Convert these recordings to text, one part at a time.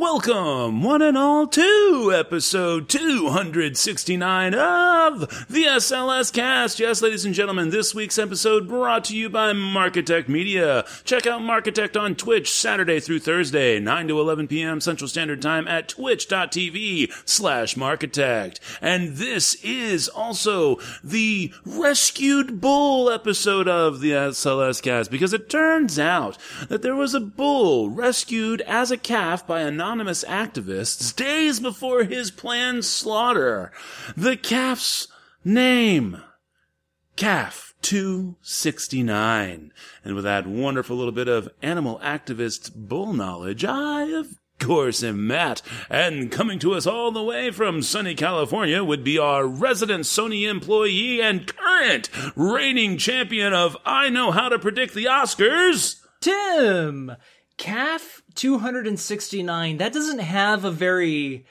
Welcome, one and all, to episode 269 of the SLS Cast. Yes, ladies and gentlemen, this week's episode brought to you by Marketech Media. Check out Marketech on Twitch Saturday through Thursday, 9 to 11 p.m. Central Standard Time at twitch.tv slash Marketech. And this is also the Rescued Bull episode of the SLS Cast because it turns out that there was a bull rescued as a calf by anonymous activists days before his planned slaughter. The calf's name, Calf 269. And with that wonderful little bit of animal activist bull knowledge, I, of course, am Matt. And coming to us all the way from sunny California would be our resident Sony employee and current reigning champion of I Know How to Predict the Oscars. Tim, calf 269. That doesn't have a very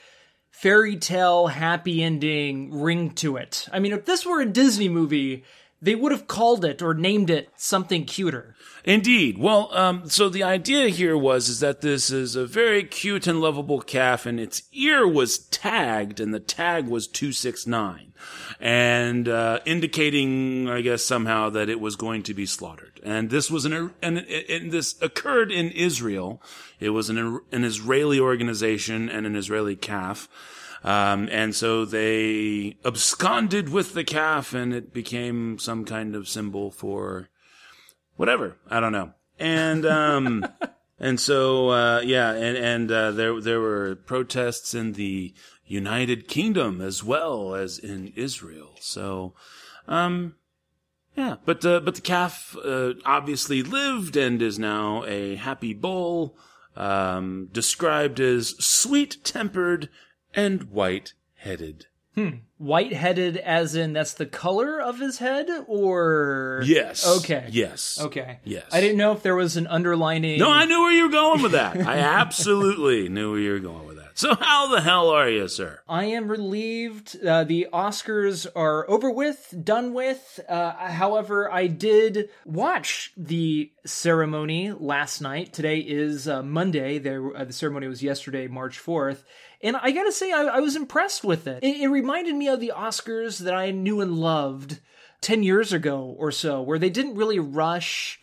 fairy tale happy ending ring to it. I mean, if this were a Disney movie, they would have called it or named it something cuter. Indeed. Well, um, so the idea here was is that this is a very cute and lovable calf, and its ear was tagged, and the tag was two six nine, and uh, indicating, I guess, somehow that it was going to be slaughtered. And this was an and, and this occurred in Israel. It was an an Israeli organization and an Israeli calf. Um, and so they absconded with the calf, and it became some kind of symbol for whatever. I don't know. And um, and so uh, yeah, and and uh, there there were protests in the United Kingdom as well as in Israel. So um, yeah, but uh, but the calf uh, obviously lived and is now a happy bull, um, described as sweet tempered and white headed. White headed, as in that's the color of his head, or. Yes. Okay. Yes. Okay. Yes. I didn't know if there was an underlining. No, I knew where you were going with that. I absolutely knew where you were going with that. So how the hell are you, sir? I am relieved. Uh, the Oscars are over with, done with. Uh, however, I did watch the ceremony last night. Today is uh, Monday. There, uh, the ceremony was yesterday, March 4th. And I gotta say, I, I was impressed with it. it. It reminded me of the Oscars that I knew and loved 10 years ago or so, where they didn't really rush.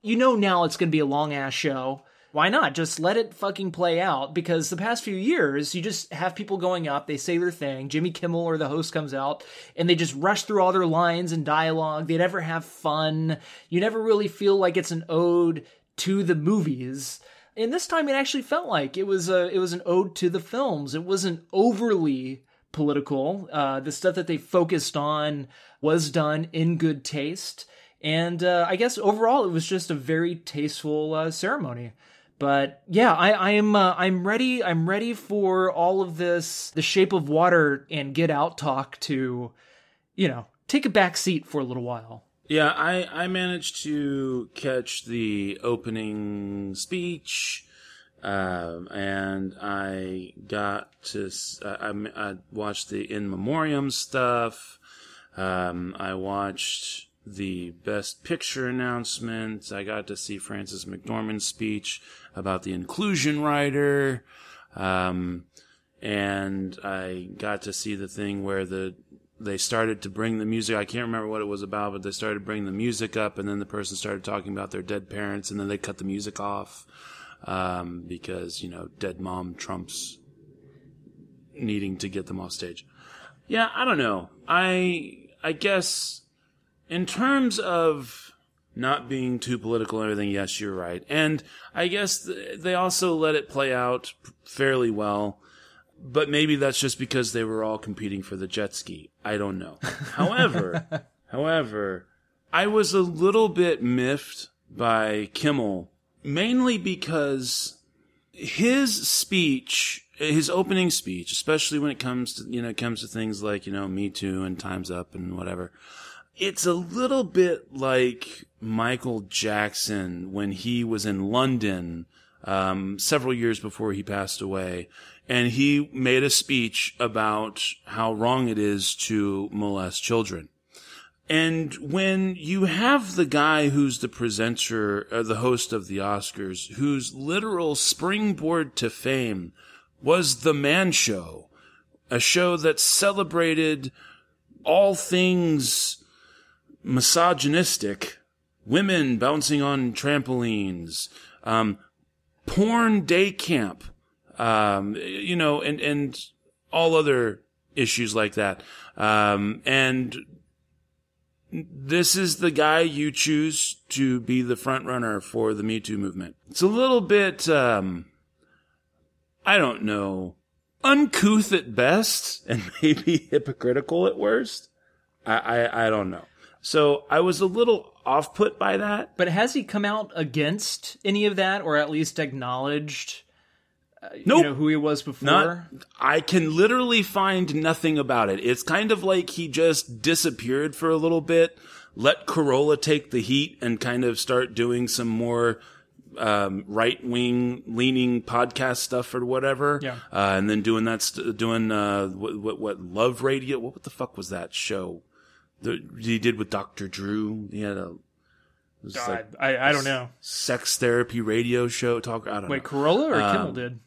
You know, now it's gonna be a long ass show why not? Just let it fucking play out because the past few years you just have people going up they say their thing jimmy kimmel or the host comes out and they just rush through all their lines and dialogue they never have fun you never really feel like it's an ode to the movies. And this time it actually felt like it was a it was an ode to the films. It wasn't overly political. Uh, the stuff that they focused on was done in good taste. And uh, I guess overall it was just a very tasteful uh, ceremony but yeah, I, I am uh, I'm ready. I'm ready for all of this, the Shape of Water and Get Out talk to, you know, take a back seat for a little while. Yeah, I, I managed to catch the opening speech, um, and I got to I- I watched the in memoriam stuff. Um, I watched the best picture announcement. I got to see Frances McDormand's speech about the inclusion rider. Um, and I got to see the thing where the they started to bring the music. I can't remember what it was about, but they started bringing the music up, and then the person started talking about their dead parents, and then they cut the music off um, because you know dead mom trumps needing to get them off stage. Yeah, I don't know. I I guess in terms of not being too political and everything, yes, you're right. And I guess th- they also let it play out fairly well. But maybe that's just because they were all competing for the jet ski. I don't know. However, however, I was a little bit miffed by Kimmel, mainly because his speech, his opening speech, especially when it comes to you know it comes to things like you know Me Too and Times Up and whatever, it's a little bit like Michael Jackson when he was in London um, several years before he passed away. And he made a speech about how wrong it is to molest children. And when you have the guy who's the presenter, uh, the host of the Oscars, whose literal springboard to fame was The Man Show, a show that celebrated all things misogynistic, women bouncing on trampolines, um, porn day camp, um, you know, and, and all other issues like that. Um, and this is the guy you choose to be the front runner for the Me Too movement. It's a little bit, um, I don't know, uncouth at best and maybe hypocritical at worst. I, I, I don't know. So I was a little off put by that. But has he come out against any of that, or at least acknowledged? Uh, Nope. You know who he was before. Not, I can literally find nothing about it. It's kind of like he just disappeared for a little bit, let Carolla take the heat and kind of start doing some more um, right wing leaning podcast stuff or whatever. Yeah. Uh, and then doing that, st- doing, uh, what, what, what, Love Radio? What, what the fuck was that show? The, he did with Dr. Drew. He had a, was like I, I don't know. sex therapy radio show talk. I don't know. Wait, Carolla or Um, Kimmel did?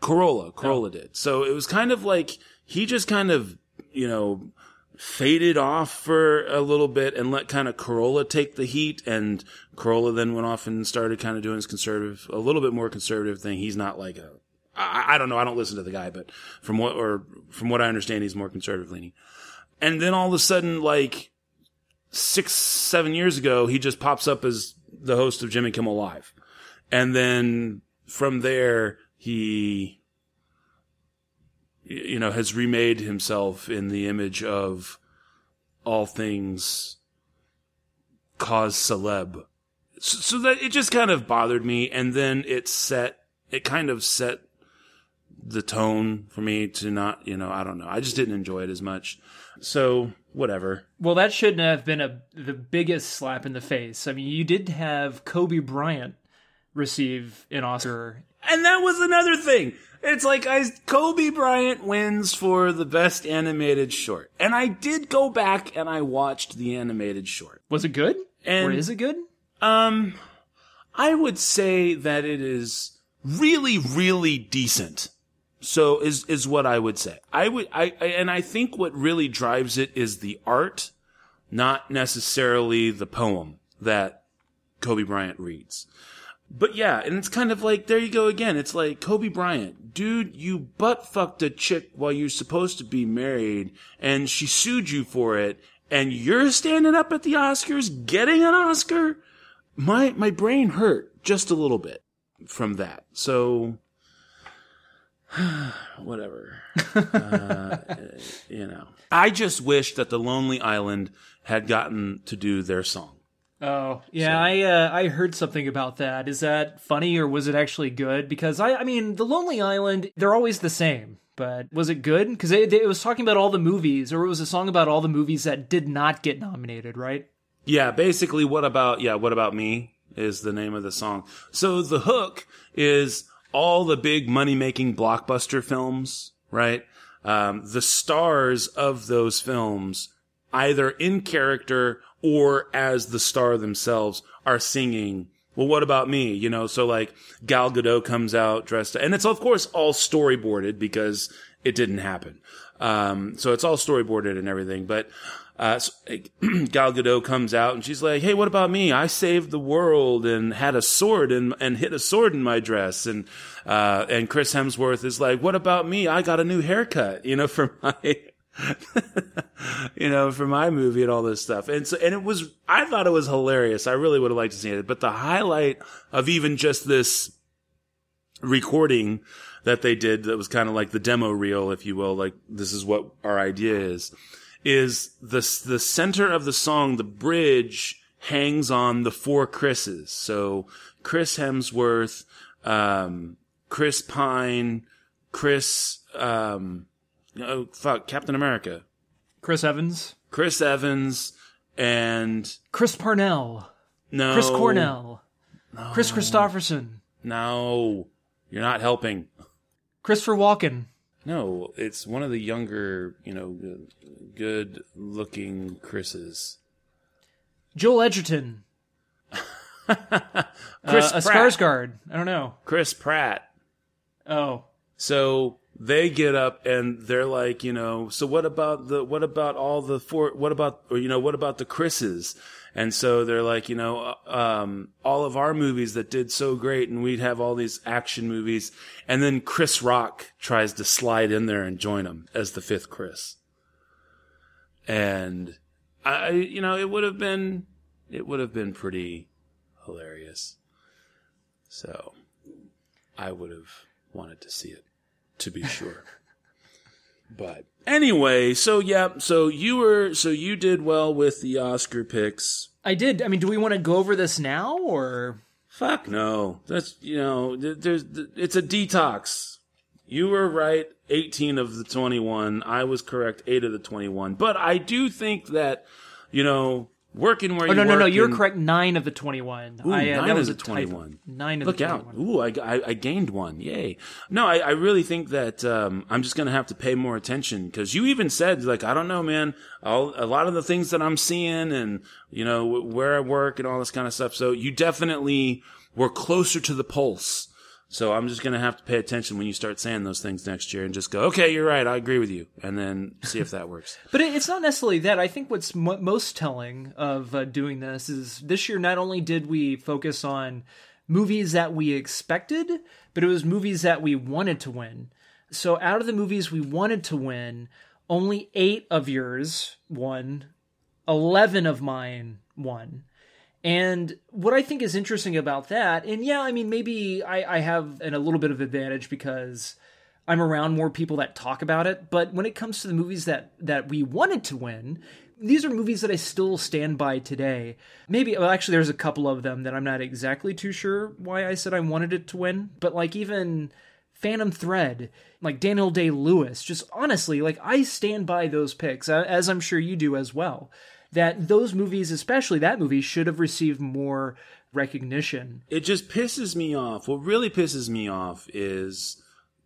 Carolla, Carolla did. So it was kind of like he just kind of, you know, faded off for a little bit and let kind of Carolla take the heat. And Carolla then went off and started kind of doing his conservative, a little bit more conservative thing. He's not like a, I, I don't know. I don't listen to the guy, but from what, or from what I understand, he's more conservative leaning. And then all of a sudden, like six, seven years ago, he just pops up as the host of Jimmy Kimmel Live. And then from there, he, you know, has remade himself in the image of all things cause celeb. So, so that it just kind of bothered me. And then it set, it kind of set the tone for me to not, you know, I don't know. I just didn't enjoy it as much. So whatever. Well, that shouldn't have been a the biggest slap in the face. I mean, you did have Kobe Bryant receive an Oscar. And that was another thing. It's like I, Kobe Bryant wins for the best animated short. And I did go back and I watched the animated short. Was it good? And- or is it good? Um, I would say that it is really, really decent. So is, is what I would say. I would, I, I, and I think what really drives it is the art, not necessarily the poem that Kobe Bryant reads. But yeah, and it's kind of like, there you go again. It's like, Kobe Bryant, dude, you butt fucked a chick while you're supposed to be married, and she sued you for it, and you're standing up at the Oscars getting an Oscar? My, my brain hurt just a little bit from that. So, whatever. uh, you know. I just wish that the Lonely Island had gotten to do their song. Oh, yeah, I uh, I heard something about that. Is that funny or was it actually good? Because I I mean, The Lonely Island, they're always the same. But was it good? Because it, it was talking about all the movies, or it was a song about all the movies that did not get nominated, right? Yeah, basically, what about, yeah, what about me is the name of the song. So the hook is all the big money making blockbuster films, right? Um, the stars of those films, either in character or as the star themselves, are singing. Well, what about me? You know, so like Gal Gadot comes out dressed, and it's of course all storyboarded because it didn't happen. Um, so it's all storyboarded and everything, but, uh, so, Gal Gadot comes out and she's like, Hey, what about me? I saved the world and had a sword and, and hit a sword in my dress. And, uh, and Chris Hemsworth is like, what about me? I got a new haircut, you know, for my, you know, for my movie and all this stuff. And so, and it was, I thought it was hilarious. I really would have liked to see it, but the highlight of even just this recording that they did that was kind of like the demo reel, if you will, like this is what our idea is, is the, the center of the song, the bridge hangs on the four Chris's. So Chris Hemsworth, um, Chris Pine, Chris, um, oh, fuck, Captain America, Chris Evans, Chris Evans, and Chris Parnell, no, Chris Cornell, Kris Kristofferson. No, you're not helping. Christopher Walken. No, it's one of the younger, you know, good looking Chris's. Joel Edgerton. Chris uh, a Pratt. Skarsgård. I don't know. Chris Pratt. Oh. So they get up and they're like, you know, so what about the, what about all the four, what about, or, you know, what about the Chris's? And so they're like, you know, uh, um, all of our movies that did so great and we'd have all these action movies. And then Chris Rock tries to slide in there and join them as the fifth Chris. And I, you know, it would have been, it would have been pretty hilarious. So I would have wanted to see it, to be sure. but anyway, so yeah, so you were, so you did well with the Oscar picks. I did. I mean, do we want to go over this now or? Fuck no. That's, you know, there's, it's a detox. You were right, 18 of the 21. I was correct, 8 of the 21. But I do think that, you know, working where Oh you no no no! You're in- correct. Nine of the twenty-one. Ooh, I, uh, nine of the. 21. Nine of Look the out. Ooh, I, I, I gained one. Yay. No, I, I really think that um, I'm just going to have to pay more attention because you even said, like, I don't know, man, all, a lot of the things that I'm seeing and, you know, wh- where I work and all this kind of stuff. So you definitely were closer to the pulse. So I'm just going to have to pay attention when you start saying those things next year and just go, okay, you're right. I agree with you. And then see if that works. But it's not necessarily that. I think what's mo most telling of uh, doing this is this year. Not only did we focus on movies that we expected, but it was movies that we wanted to win. So out of the movies we wanted to win, only eight of yours won, eleven of mine won. And what I think is interesting about that, and yeah, I mean, maybe I, I have an, a little bit of advantage because I'm around more people that talk about it. But when it comes to the movies that that we wanted to win, these are movies that I still stand by today. Maybe, well, actually, there's a couple of them that I'm not exactly too sure why I said I wanted it to win. But like even Phantom Thread, like Daniel Day Lewis, just honestly, like I stand by those picks, as I'm sure you do as well. That those movies, especially that movie, should have received more recognition. it just pisses me off. What really pisses me off is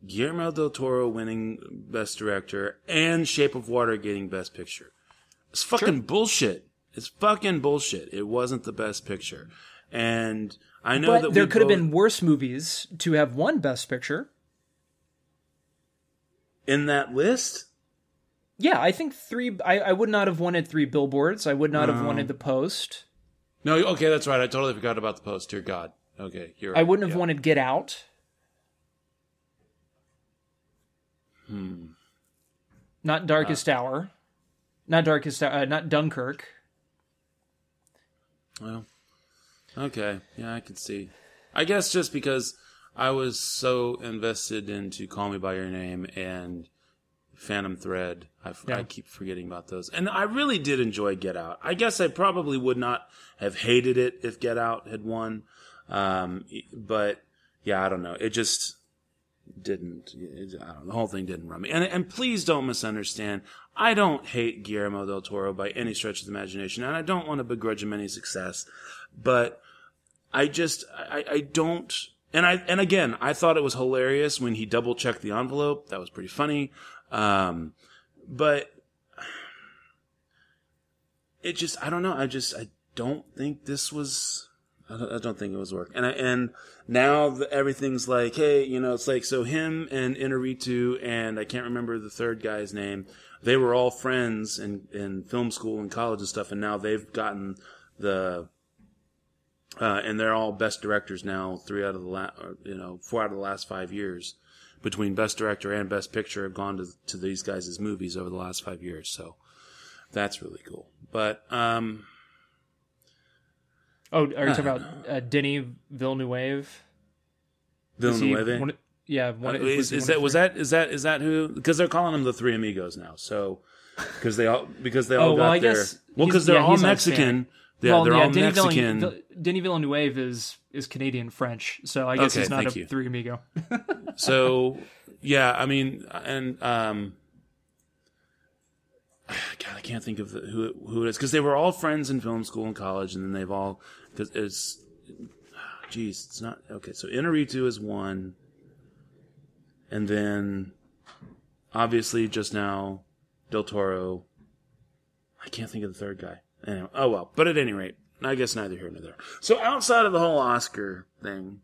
Guillermo del Toro winning Best Director and Shape of Water getting Best Picture. It's fucking bullshit. It's fucking bullshit. It wasn't the Best Picture, and I know that there could have been worse movies to have won Best Picture. in that list. Yeah, I think three. I, I would not have wanted three billboards. I would not have wanted the post. No, okay, that's right. I totally forgot about the post. Dear God. Okay, you're. I wouldn't have yeah. wanted Get Out. Hmm. Not Darkest Hour. Not Darkest Hour. Uh, not Dunkirk. Well, okay, yeah, I can see. I guess just because I was so invested into Call Me by Your Name and Phantom Thread, I, f- I Yeah. keep forgetting about those. And I really did enjoy Get Out. I guess I probably would not have hated it if Get Out had won, um, but yeah, I don't know. It just didn't. It, I don't know, the whole thing didn't run me. And and please don't misunderstand. I don't hate Guillermo del Toro by any stretch of the imagination, and I don't want to begrudge him any success. But I just I, I don't. And I and again, I thought it was hilarious when he double checked the envelope. That was pretty funny. Um, but it just I don't know. I just I don't think this was. I don't, think it was work. And I, and now the, everything's like, hey, you know, it's like so him and Iñárritu and I can't remember the third guy's name. They were all friends in in film school and college and stuff, and now they've gotten the. Uh, and they're all best directors now. Three out of the last, you know, four out of the last five years, between best director and best picture, have gone to to these guys' movies over the last five years. So that's really cool. But um, Oh, are you talking about uh, Denis Villeneuve? Villeneuve. one yeah, one, Uh, is, is that was that is that is that who? Because they're calling them the Three Amigos now. So because they all because they all Oh, got well, their well because they're yeah, all Mexican. Yeah, well, they're yeah, all Denis Mexican. Villeneuve, Denis Villeneuve is is Canadian French, so I guess Okay, he's not thank a you. three amigo. so yeah, I mean, and um, God, I can't think of the, who it, who it is because they were all friends in film school and college, and then they've all because it's geez, it's not okay. So Iñárritu is one, and then obviously just now Del Toro. I can't think of the third guy. Anyway, oh well. But at any rate, I guess neither here nor there. So outside of the whole Oscar thing,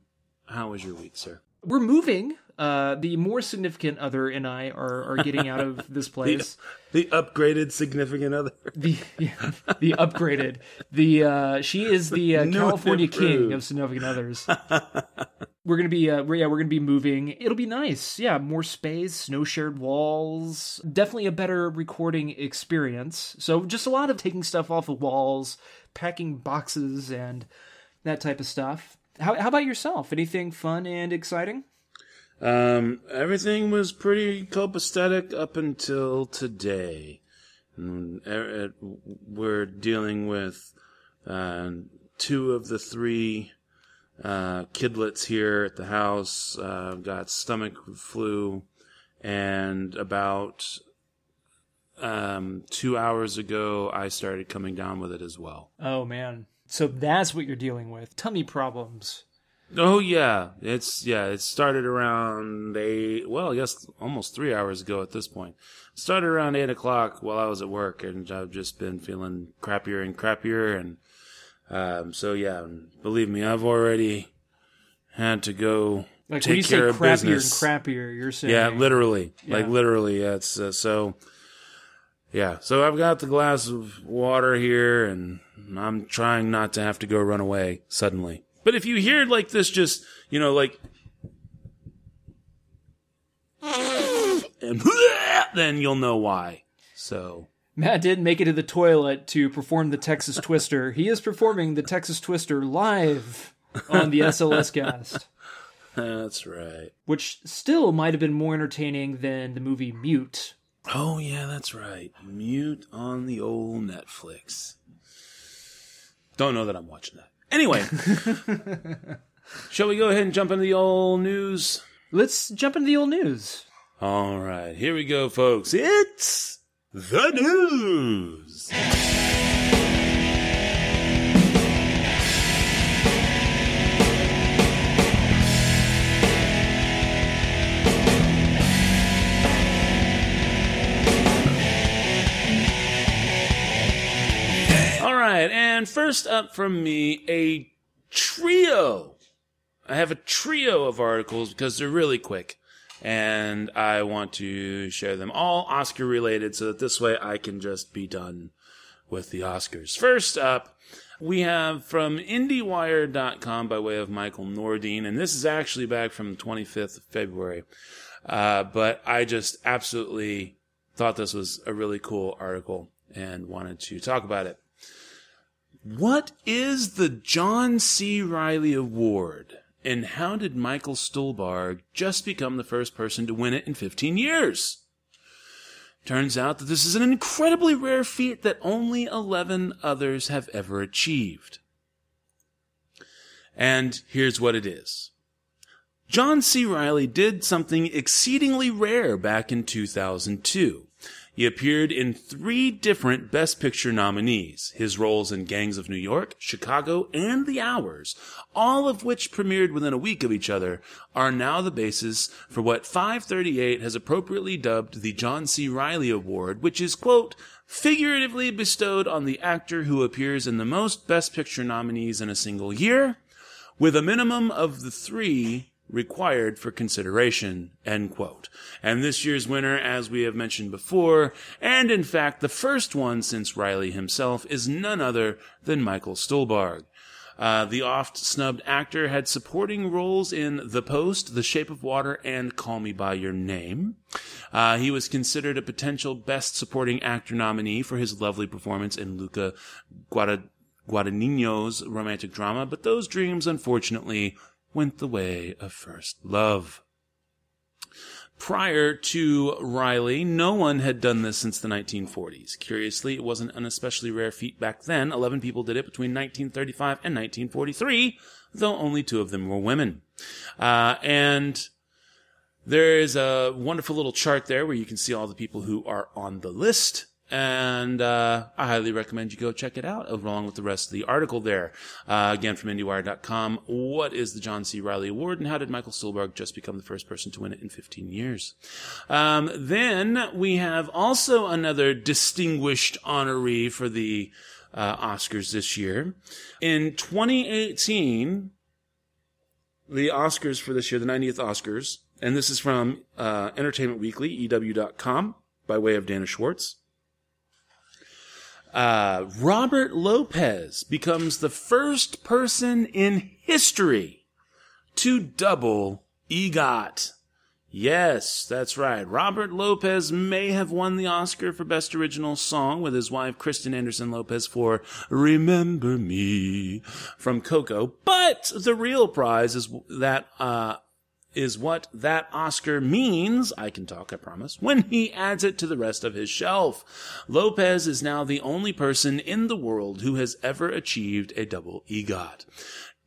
how was your week, sir? We're moving. Uh, the more significant other and I are, are getting out of this place. The upgraded significant other. the yeah, the upgraded the uh she is the uh, California king of significant others. We're gonna be uh yeah we're gonna be moving. It'll be nice. Yeah, more space, no shared walls. Definitely a better recording experience. So just a lot of taking stuff off of walls, packing boxes, and that type of stuff. How how about yourself? Anything fun and exciting? Um, everything was pretty copacetic up until today. We're dealing with uh, two of the three uh, kidlets here at the house. Uh, got stomach flu, and about um, two hours ago, I started coming down with it as well. Oh man. So that's what you're dealing with. Tummy problems. Oh yeah, it's yeah. It started around eight. Well, I guess almost three hours ago at this point. It started around eight o'clock while I was at work, and I've just been feeling crappier and crappier. And um, so yeah, believe me, I've already had to go Like take when you say care of crappier business. and crappier, you're saying Yeah, literally, like Yeah. literally. Yeah, it's uh, so. Yeah, so I've got the glass of water here, and I'm trying not to have to go run away suddenly. But if you hear like this, just you know, like, and then you'll know why. So Matt didn't make it to the toilet to perform the Texas Twister. He is performing the Texas Twister live on the SLS cast, that's right. which still might have been more entertaining than the movie Mute. Oh yeah, that's right. Mute on the old Netflix. Don't know that I'm watching that. Anyway, shall we go ahead and jump into the old news? Let's jump into the old news. All right, here we go, folks. It's the news. All right, and first up from me, a trio. I have a trio of articles because they're really quick. And I want to share them all Oscar related so that this way I can just be done with the Oscars. First up, we have from IndieWire.com by way of Michael Nordine, and this is actually back from the 25th of February. Uh, but I just absolutely thought this was a really cool article and wanted to talk about it. What is the John C. Reilly Award? And how did Michael Stuhlbarg just become the first person to win it in 15 years? Turns out that this is an incredibly rare feat that only 11 others have ever achieved. And here's what it is. John C. Reilly did something exceedingly rare back in 2002. He appeared in three different Best Picture nominees, his roles in Gangs of New York, Chicago, and The Hours, all of which premiered within a week of each other, are now the basis for what 538 has appropriately dubbed the John C. Reilly Award, which is, quote, figuratively bestowed on the actor who appears in the most Best Picture nominees in a single year, with a minimum of the three required for consideration, end quote. And this year's winner, as we have mentioned before, and in fact the first one since Reilly himself, is none other than Michael Stuhlbarg. Uh, the oft snubbed actor had supporting roles in The Post, The Shape of Water, and Call Me By Your Name. Uh, he was considered a potential Best Supporting Actor nominee for his lovely performance in Luca Guada- Guadagnino's romantic drama, but those dreams, unfortunately, went the way of first love. Prior to Reilly, no one had done this since the 1940s. Curiously, it wasn't an especially rare feat back then. 11 people did it between 1935 and 1943, though only two of them were women. Uh, and there is a wonderful little chart there where you can see all the people who are on the list. And uh, I highly recommend you go check it out along with the rest of the article there. Uh, again, from IndieWire.com. What is the John C. Reilly Award, and how did Michael Stuhlbarg just become the first person to win it in 15 years? Um, then we have also another distinguished honoree for the uh, Oscars this year. In 2018, the Oscars for this year, the 90th Oscars, and this is from uh, Entertainment Weekly, EW.com, by way of Dana Schwartz. Uh, Robert Lopez becomes the first person in history to double EGOT. Yes, that's right. Robert Lopez may have won the Oscar for Best Original Song with his wife Kristen Anderson Lopez for Remember Me from Coco, but the real prize is that uh, is what that Oscar means, I can talk, I promise, when he adds it to the rest of his shelf. Lopez is now the only person in the world who has ever achieved a double EGOT.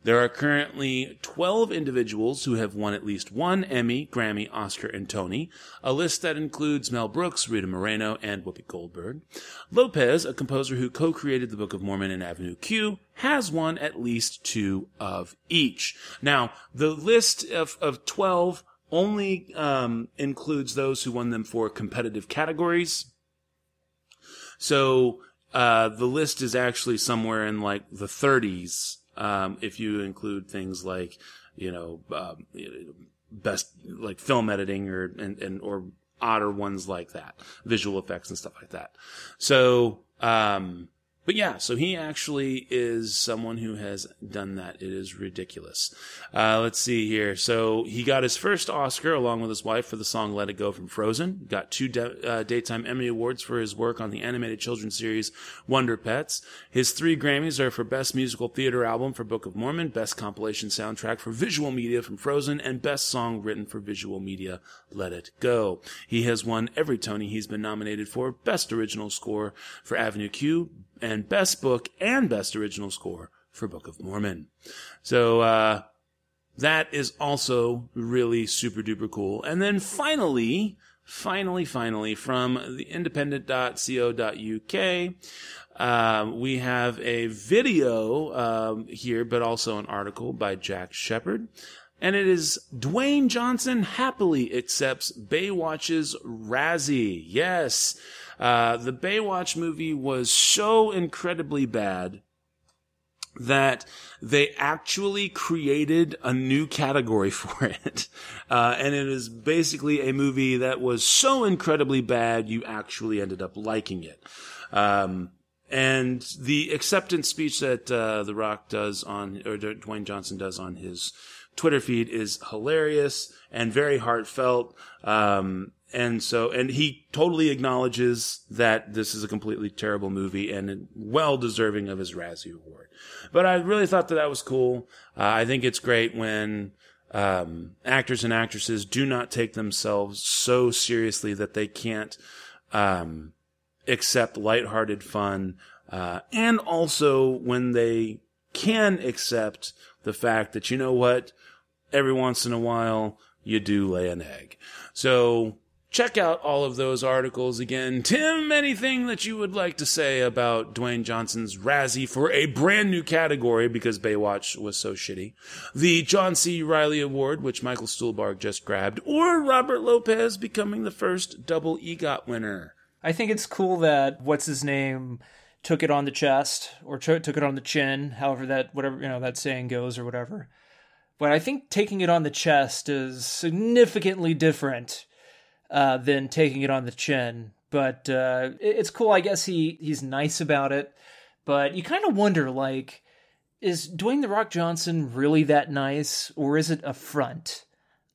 There are currently 12 individuals who have won at least one Emmy, Grammy, Oscar, and Tony, a list that includes Mel Brooks, Rita Moreno, and Whoopi Goldberg. Lopez, a composer who co-created the Book of Mormon and Avenue Q, has won at least two of each. Now, the list of, of 12 only um, includes those who won them for competitive categories. So uh, the list is actually somewhere in like the 30s um, if you include things like, you know, um, best like film editing or and, and or odder ones like that, visual effects and stuff like that. So, um, but yeah, so he actually is someone who has done that. It is ridiculous. Uh, let's see here. So he got his first Oscar along with his wife for the song Let It Go from Frozen. Got two de- uh, daytime Emmy Awards for his work on the animated children's series Wonder Pets. His three Grammys are for Best Musical Theater Album for Book of Mormon, Best Compilation Soundtrack for Visual Media from Frozen, and Best Song Written for Visual Media Let It Go. He has won every Tony he's been nominated for, Best Original Score for Avenue Q, and Best Book and Best Original Score for Book of Mormon. So, uh, that is also really super duper cool. And then finally, finally, finally, from the independent.co.uk, uh, we have a video um, here, but also an article by Jack Shepard. And it is Dwayne Johnson happily accepts Baywatch's Razzie. Yes. Uh, the Baywatch movie was so incredibly bad that they actually created a new category for it. Uh, and it is basically a movie that was so incredibly bad, you actually ended up liking it. Um, and the acceptance speech that uh, The Rock does on, or Dwayne Johnson does on his Twitter feed is hilarious and very heartfelt. Um, and so, and he totally acknowledges that this is a completely terrible movie and well deserving of his Razzie Award. But I really thought that that was cool. Uh, I think it's great when um, actors and actresses do not take themselves so seriously that they can't um, accept lighthearted fun, uh, and also when they can accept the fact that you know what, every once in a while you do lay an egg. So check out all of those articles again. Tim, anything that you would like to say about Dwayne Johnson's Razzie for a brand new category because Baywatch was so shitty? The John C. Reilly Award, which Michael Stuhlbarg just grabbed, or Robert Lopez becoming the first double EGOT winner? I think it's cool that what's his name took it on the chest or took it on the chin, however that whatever you know that saying goes or whatever. But I think taking it on the chest is significantly different uh, than taking it on the chin. But uh, it's cool. I guess he he's nice about it. But you kind of wonder, like, is Dwayne the Rock Johnson really that nice, or is it a front?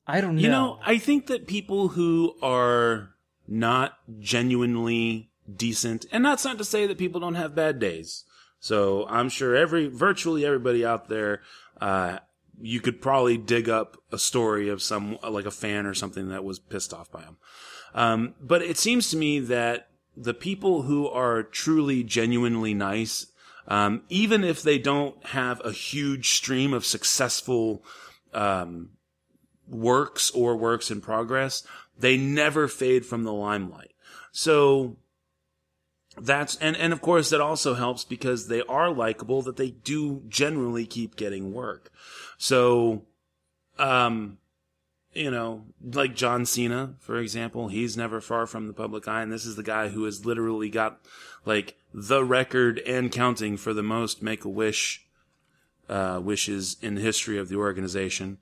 I don't know. You know, I think that people who are not genuinely decent, and that's not to say that people don't have bad days. So I'm sure every virtually everybody out there uh, you could probably dig up a story of some like a fan or something that was pissed off by him. Um, but it seems to me that the people who are truly genuinely nice, um, even if they don't have a huge stream of successful um, works or works in progress, they never fade from the limelight. So that's and and of course that also helps because they are likable that they do generally keep getting work. So, um, you know, like John Cena, for example, he's never far from the public eye, and this is the guy who has literally got like the record and counting for the most Make a Wish uh, wishes in the history of the organization.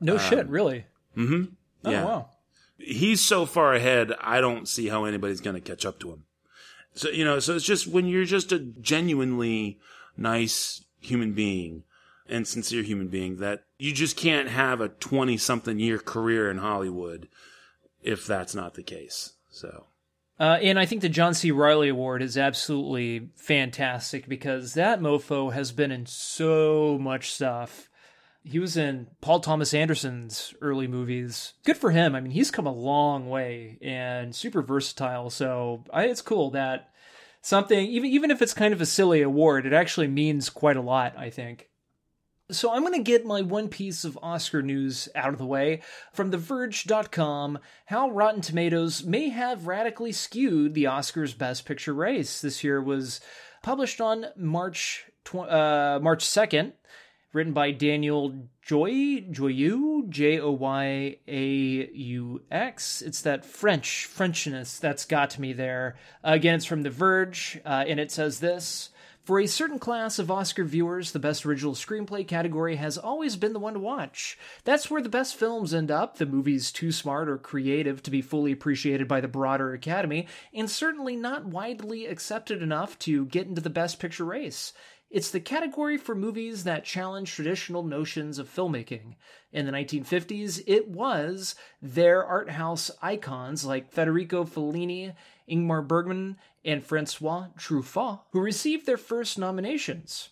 No shit, really. Mm-hmm. Oh yeah, wow. he's so far ahead. I don't see how anybody's going to catch up to him. So you know, so it's just when you're just a genuinely nice human being and sincere human being that you just can't have a 20 something year career in Hollywood if that's not the case. So, Uh, and I think the John C. Reilly Award is absolutely fantastic because that mofo has been in so much stuff. He was in Paul Thomas Anderson's early movies. Good for him. I mean, he's come a long way and super versatile. So I, it's cool that something, even even if it's kind of a silly award, it actually means quite a lot. I think. So I'm going to get my one piece of Oscar news out of the way from TheVerge.com. How Rotten Tomatoes may have radically skewed the Oscars Best Picture race. This year was published on March tw- uh, March 2nd, written by Daniel Joy Joyaux J O Y A U X. It's that French Frenchness that's got me there. Again, it's from The Verge, uh, and it says this. For a certain class of Oscar viewers, the best original screenplay category has always been the one to watch. That's where the best films end up, the movies too smart or creative to be fully appreciated by the broader Academy, and certainly not widely accepted enough to get into the Best Picture race. It's the category for movies that challenge traditional notions of filmmaking. In the 1950s, it was their art house icons like Federico Fellini, Ingmar Bergman, and Francois Truffaut who received their first nominations.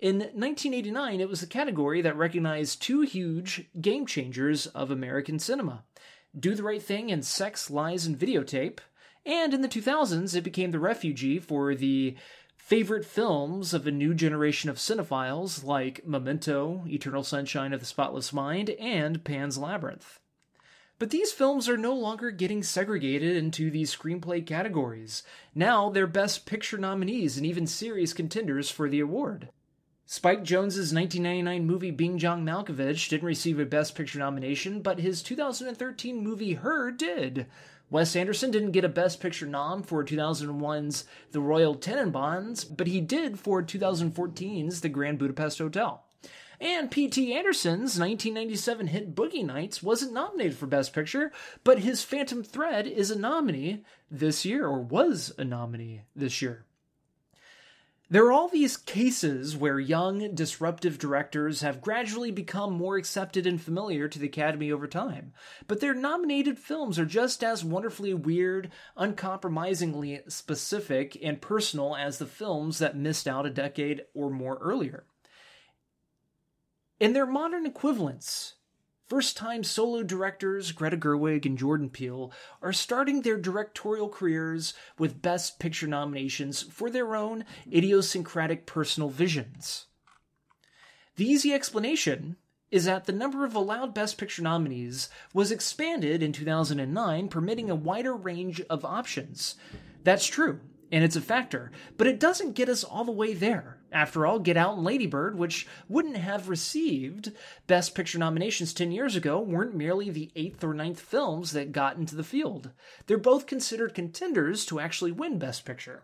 In 1989, it was the category that recognized two huge game changers of American cinema Do the Right Thing and Sex, Lies, and Videotape. And in the 2000s, it became the refugee for the favorite films of a new generation of cinephiles like Memento, Eternal Sunshine of the Spotless Mind, and Pan's Labyrinth. But these films are no longer getting segregated into these screenplay categories. Now they're Best Picture nominees and even serious contenders for the award. Spike Jonze's 1999 movie Being John Malkovich didn't receive a Best Picture nomination, but his 2013 movie Her did. Wes Anderson didn't get a Best Picture nom for 2001's The Royal Tenenbaums, but he did for 2014's The Grand Budapest Hotel. And P.T. Anderson's 1997 hit Boogie Nights wasn't nominated for Best Picture, but his Phantom Thread is a nominee this year, or was a nominee this year. There are all these cases where young, disruptive directors have gradually become more accepted and familiar to the Academy over time, but their nominated films are just as wonderfully weird, uncompromisingly specific, and personal as the films that missed out a decade or more earlier. In their modern equivalents, First time solo directors Greta Gerwig and Jordan Peele are starting their directorial careers with Best Picture nominations for their own idiosyncratic personal visions. The easy explanation is that the number of allowed Best Picture nominees was expanded in 2009, permitting a wider range of options. That's true, and it's a factor, but it doesn't get us all the way there. After all, Get Out and Ladybird, which wouldn't have received Best Picture nominations 10 years ago, weren't merely the eighth or ninth films that got into the field. They're both considered contenders to actually win Best Picture.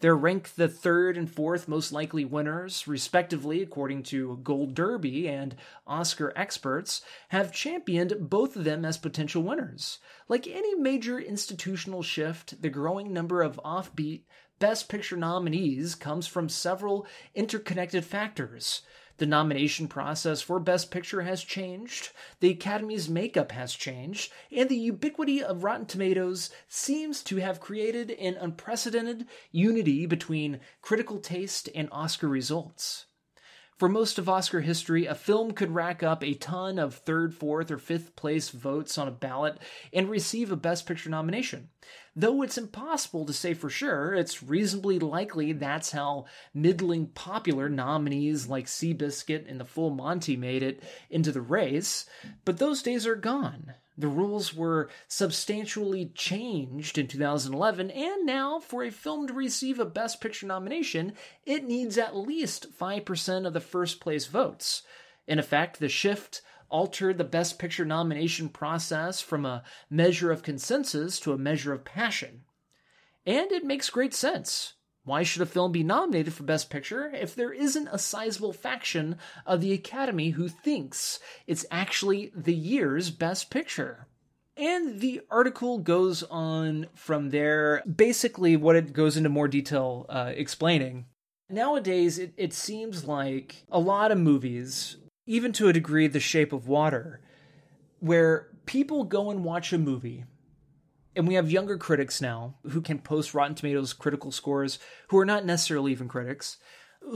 They're ranked the third and fourth most likely winners, respectively, according to Gold Derby and Oscar experts, have championed both of them as potential winners. Like any major institutional shift, the growing number of offbeat Best Picture nominees comes from several interconnected factors. The nomination process for Best Picture has changed, the Academy's makeup has changed, and the ubiquity of Rotten Tomatoes seems to have created an unprecedented unity between critical taste and Oscar results. For most of Oscar history, a film could rack up a ton of third, fourth, or fifth place votes on a ballot and receive a Best Picture nomination. Though it's impossible to say for sure, it's reasonably likely that's how middling popular nominees like Seabiscuit and The Full Monty made it into the race, but those days are gone. The rules were substantially changed in 2011, and now for a film to receive a Best Picture nomination, it needs at least 5% of the first place votes. In effect, the shift altered the Best Picture nomination process from a measure of consensus to a measure of passion. And it makes great sense. Why should a film be nominated for Best Picture if there isn't a sizable faction of the Academy who thinks it's actually the year's Best Picture? And the article goes on from there. Basically, what it goes into more detail uh, explaining. Nowadays, it, it seems like a lot of movies, even to a degree, The Shape of Water, where people go and watch a movie and we have younger critics now who can post Rotten Tomatoes critical scores who are not necessarily even critics,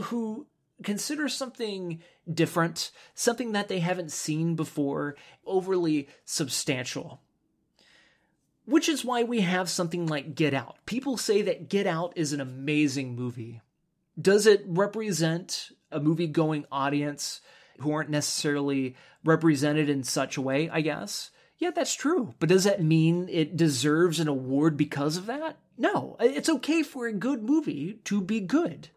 who consider something different, something that they haven't seen before, overly substantial. Which is why we have something like Get Out. People say that Get Out is an amazing movie. Does it represent a movie going audience who aren't necessarily represented in such a way, I guess? Yeah, that's true. But does that mean it deserves an award because of that? No. It's okay for a good movie to be good.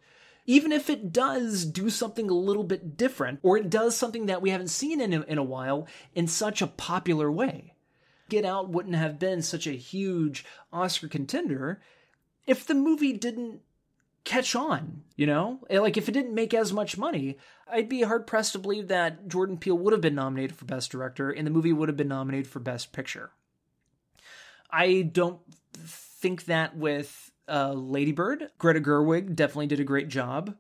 Even if it does do something a little bit different, or it does something that we haven't seen in a, in a while in such a popular way. Get Out wouldn't have been such a huge Oscar contender if the movie didn't catch on, you know? Like, if it didn't make as much money, I'd be hard pressed to believe that Jordan Peele would have been nominated for Best Director and the movie would have been nominated for Best Picture. I don't think that with uh, Ladybird. Greta Gerwig definitely did a great job.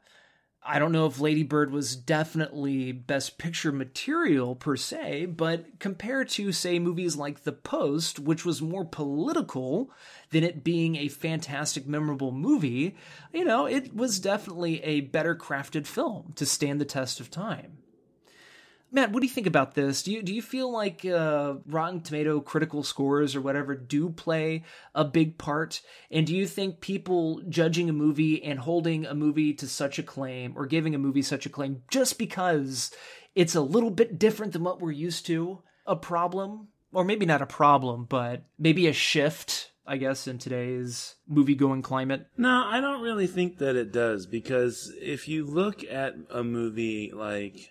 I don't know if Lady Bird was definitely best picture material per se, but compared to, say, movies like The Post, which was more political than it being a fantastic, memorable movie, you know, it was definitely a better crafted film to stand the test of time. Matt, what do you think about this? Do you do you feel like uh, Rotten Tomato critical scores or whatever do play a big part? And do you think people judging a movie and holding a movie to such acclaim or giving a movie such acclaim just because it's a little bit different than what we're used to, a problem? Or maybe not a problem, but maybe a shift I guess, in today's movie going climate? No, I don't really think that it does because if you look at a movie like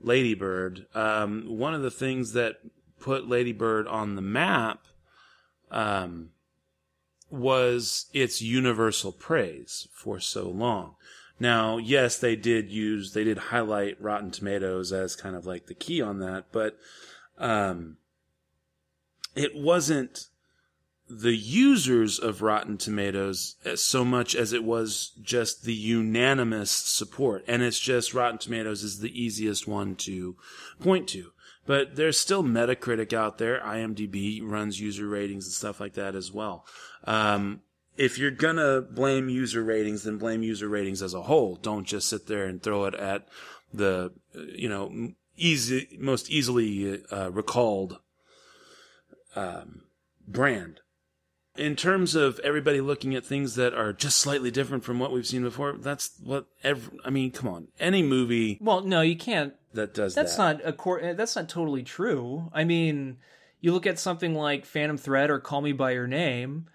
Ladybird, um, one of the things that put Ladybird on the map um, was its universal praise for so long. Now, yes, they did use, they did highlight Rotten Tomatoes as kind of like the key on that, but um, it wasn't the users of Rotten Tomatoes so much as it was just the unanimous support. And it's just Rotten Tomatoes is the easiest one to point to. But there's still Metacritic out there. IMDb runs user ratings and stuff like that as well. Um, if you're gonna blame user ratings, then blame user ratings as a whole. Don't just sit there and throw it at the, you know, easy, most easily uh, recalled um, brand in terms of everybody looking at things that are just slightly different from what we've seen before, that's what every, I mean, come on. Any movie. Well, no, you can't. That does that's that. not a cor- eh, that's not totally true. I mean, you look at something like Phantom Thread or Call Me by Your Name,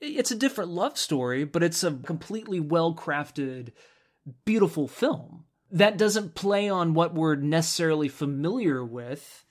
it's a different love story, but it's a completely well-crafted beautiful film. That doesn't play on what we're necessarily familiar with.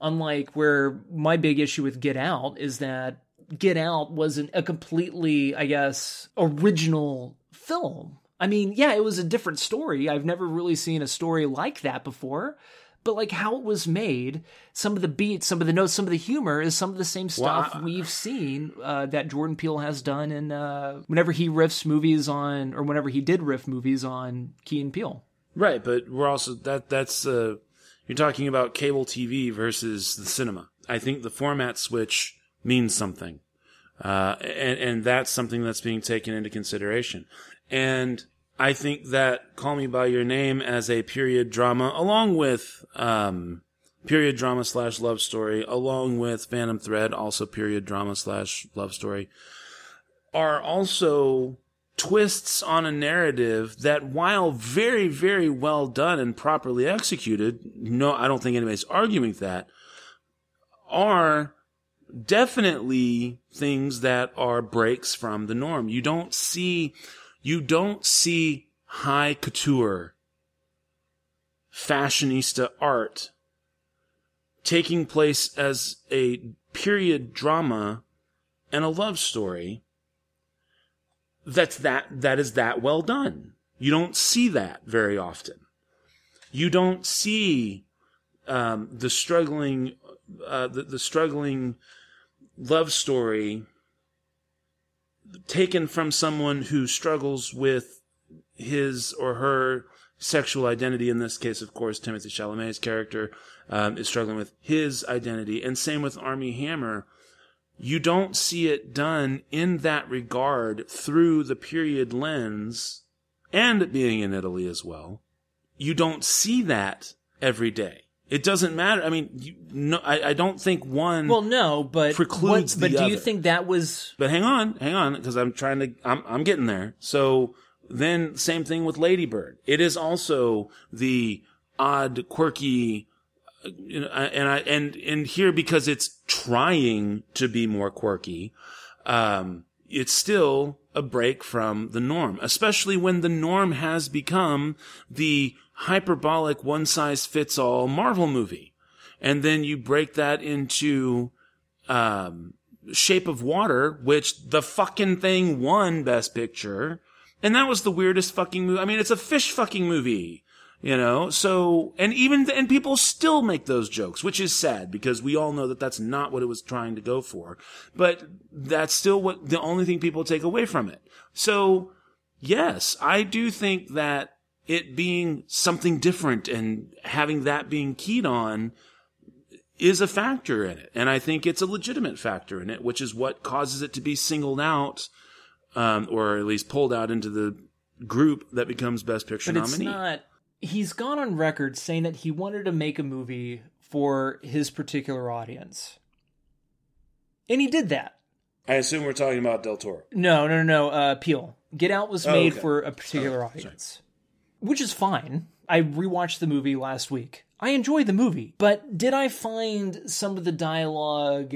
Unlike where my big issue with Get Out is that Get Out wasn't a completely, I guess, original film. I mean, yeah, it was a different story. I've never really seen a story like that before. But like how it was made, some of the beats, some of the notes, some of the humor is some of the same stuff I, we've seen uh, that Jordan Peele has done in uh, whenever he riffs movies on, or whenever he did riff movies on Key and Peele. Right, but we're also that that's uh, you're talking about cable TV versus the cinema. I think the format switch means something. Uh, and, and that's something that's being taken into consideration. And I think that Call Me By Your Name as a period drama, along with, um, period drama slash love story, along with Phantom Thread, also period drama slash love story, are also twists on a narrative that while very, very well done and properly executed, no, I don't think anybody's arguing that, are definitely things that are breaks from the norm. You don't see, you don't see high couture, fashionista art taking place as a period drama and a love story that's that that is that well done. You don't see that very often. You don't see um, the struggling uh, the, the struggling love story taken from someone who struggles with his or her sexual identity. In this case, of course, Timothée Chalamet's character um, is struggling with his identity, and same with Armie Hammer. You don't see it done in that regard through the period lens, and being in Italy as well. You don't see that every day. It doesn't matter. I mean, you, no, I, I don't think one. Well, no, but precludes what, But do you think that was? But hang on, hang on, because I'm trying to, I'm, I'm getting there. So then, same thing with Ladybird. It is also the odd, quirky, uh, you know, and I, and, and here because it's trying to be more quirky, um, it's still a break from the norm, especially when the norm has become the hyperbolic one size fits all Marvel movie. And then you break that into, um, Shape of Water, which the fucking thing won Best Picture. And that was the weirdest fucking movie. I mean, it's a fish fucking movie, you know? So, and even, and people still make those jokes, which is sad because we all know that that's not what it was trying to go for. But that's still what, the only thing people take away from it. So, yes, I do think that it being something different and having that being keyed on is a factor in it. And I think it's a legitimate factor in it, which is what causes it to be singled out, um, or at least pulled out into the group that becomes Best Picture But it's nominee. not. He's gone on record saying that he wanted to make a movie for his particular audience, and he did that. I assume we're talking about Del Toro. No, no, no, no. Uh, Peele. Get Out was Oh, made okay. for a particular audience, which is fine. I rewatched the movie last week. I enjoyed the movie, but did I find some of the dialogue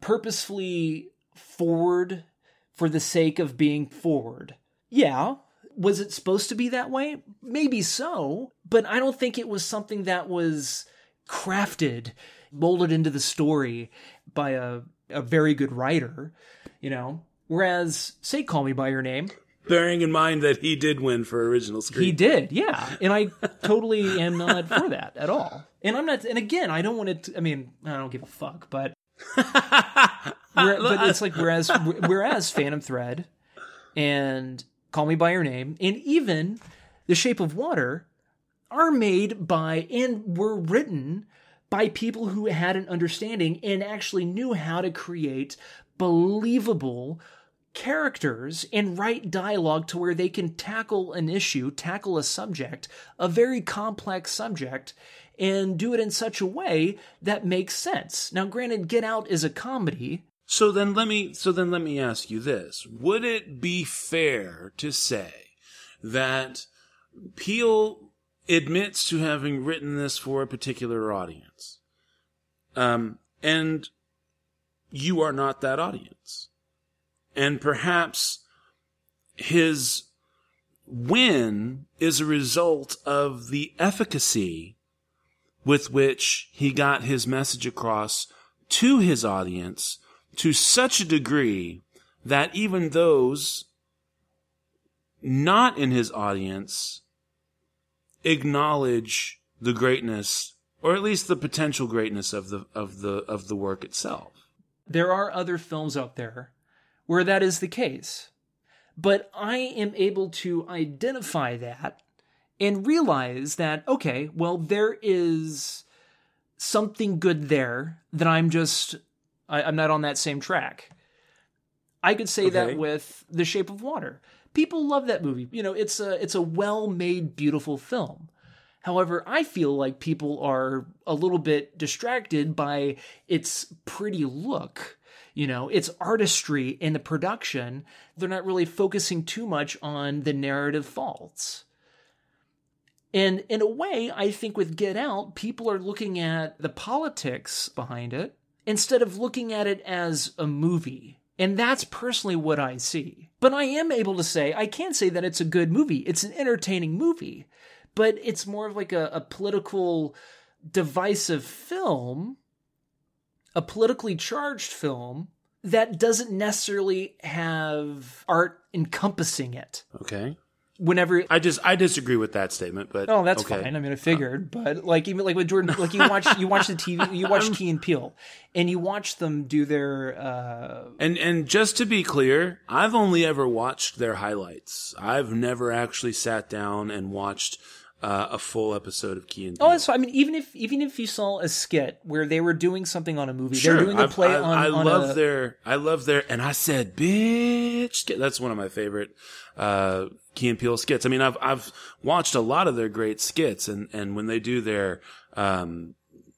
purposefully forward for the sake of being forward? Yeah. Was it supposed to be that way? Maybe so, but I don't think it was something that was crafted, molded into the story by a, a very good writer, you know? Whereas, say, Call Me By Your Name, Bearing in mind that he did win for original screen. he did, yeah. And I totally am not for that at all. And I'm not, and again, I don't want it to, I mean, I don't give a fuck, but, but it's like, whereas, whereas Phantom Thread and Call Me By Your Name and even The Shape of Water are made by and were written by people who had an understanding and actually knew how to create believable characters and write dialogue to where they can tackle an issue, tackle a subject, a very complex subject, and do it in such a way that makes sense. Now, granted, Get Out is a comedy. So then let me so then let me ask you this. Would it be fair to say that Peele admits to having written this for a particular audience? Um and you are not that audience. And perhaps his win is a result of the efficacy with which he got his message across to his audience to such a degree that even those not in his audience acknowledge the greatness or at least the potential greatness of the of the of the work itself. There are other films out there where that is the case. But I am able to identify that and realize that, okay, well, there is something good there that I'm just, I, I'm not on that same track. I could say Okay. that with The Shape of Water. People love that movie. You know, it's a it's a well-made, beautiful film. However, I feel like people are a little bit distracted by its pretty look, you know, its artistry in the production. They're not really focusing too much on the narrative faults. And in a way, I think with Get Out, people are looking at the politics behind it instead of looking at it as a movie. And that's personally what I see. But I am able to say, I can say that it's a good movie. It's an entertaining movie, but it's more of like a, a political, divisive film, a politically charged film that doesn't necessarily have art encompassing it. Okay. Whenever I just I disagree with that statement, but Oh, that's okay. fine. I mean, I figured, but like even like with Jordan, like you watch you watch the TV, you watch Key and Peele, and you watch them do their. uh And and just to be clear, I've only ever watched their highlights. I've never actually sat down and watched uh, a full episode of Key and Oh, Peele. that's fine. I mean, even if even if you saw a skit where they were doing something on a movie, Sure, they're doing a play I, on. I on love a, their. I love their. And I said, "Bitch." That's one of my favorite uh, Key and Peele skits. I mean, I've I've watched a lot of their great skits, and and when they do their um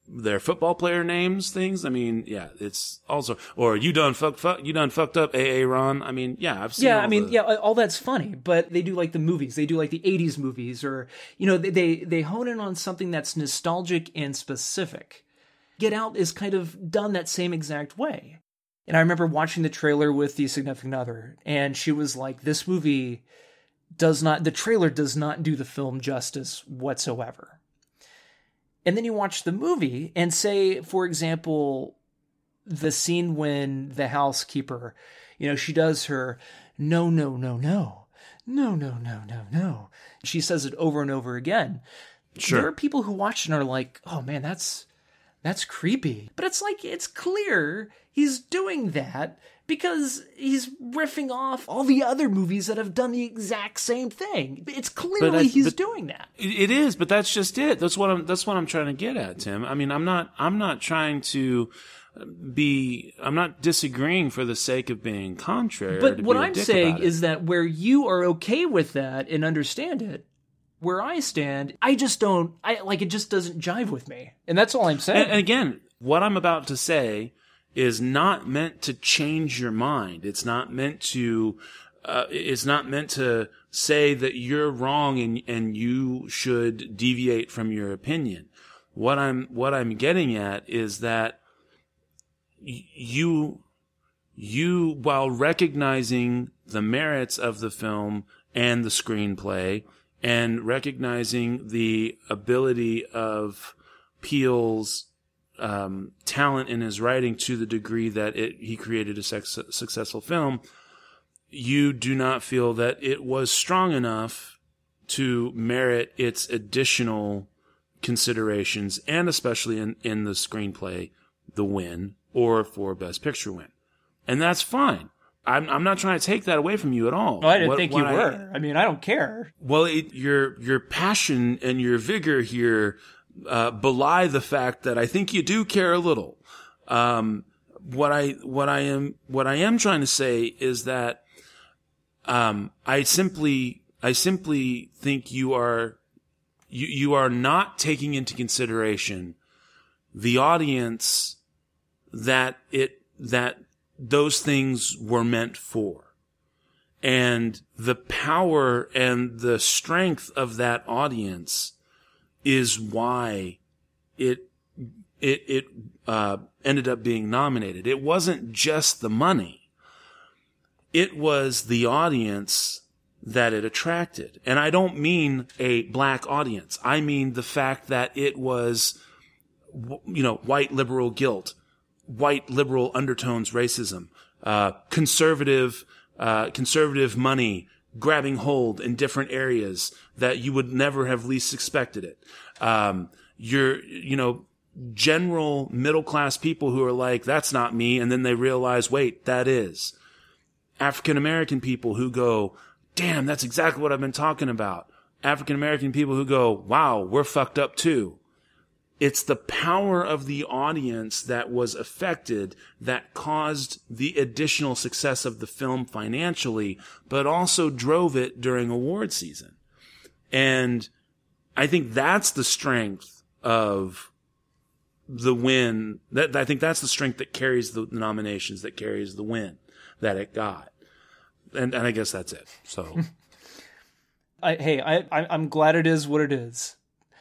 their football player names things. I mean, yeah, it's also or you done fuck fuck you done fucked up AA Ron. I mean, yeah, I've seen. Yeah, all I mean, the- yeah, all that's funny, but they do like the movies. They do like the '80s movies, or you know, they they, they hone in on something that's nostalgic and specific. Get Out is kind of done that same exact way. And I remember watching the trailer with the significant other, and she was like, "This movie does not. The trailer does not do the film justice whatsoever." And then you watch the movie and say, for example, the scene when the housekeeper, you know, she does her no, no, no, no, no, no, no, no, no. She says it over and over again. Sure. There are people who watch and are like, oh man, that's that's creepy. But it's like it's clear he's doing that because he's riffing off all the other movies that have done the exact same thing. It's clearly I- he's doing that. It is, but that's just it. That's what I'm. That's what I'm trying to get at, Tim. I mean, I'm not. I'm not trying to uh, be. I'm not disagreeing for the sake of being contrary. But what I'm saying is that where you are okay with that and understand it, where I stand, I just don't. I like it. Just doesn't jive with me, and that's all I'm saying. And, and again, what I'm about to say is not meant to change your mind. It's not meant to. Uh, it's not meant to say that you're wrong and and you should deviate from your opinion. What I'm what I'm getting at is that y- you you while recognizing the merits of the film and the screenplay and recognizing the ability of Peele's um, talent in his writing to the degree that it, he created a sex, successful film, you do not feel that it was strong enough to merit its additional considerations, and especially in, in the screenplay, the win or for Best Picture win. And that's fine. I'm, I'm not trying to take that away from you at all. Well, I didn't What- think you I- were. I mean, I don't care. well, it, your your passion and your vigor here uh, belie the fact that I think you do care a little. Um, what I what I am what I am trying to say is that um, I simply I simply think you are you you are not taking into consideration the audience that it that those things were meant for and the power and the strength of that audience is why it it it uh, ended up being nominated. It wasn't just the money; it was the audience that it attracted. And I don't mean a black audience. I mean the fact that it was, you know, white liberal guilt, white liberal undertones racism, uh, conservative, uh, conservative money grabbing hold in different areas that you would never have least expected it. Um, you're, you know, general middle class people who are like, that's not me. And then they realize, wait, that is. African American people who go, damn, that's exactly what I've been talking about. African American people who go, wow, we're fucked up too. It's the power of the audience that was affected that caused the additional success of the film financially, but also drove it during award season. And I think that's the strength of the win. That I think that's the strength that carries the nominations, that carries the win that it got. And, and I guess that's it. So I, hey, I, I I'm glad it is what it is.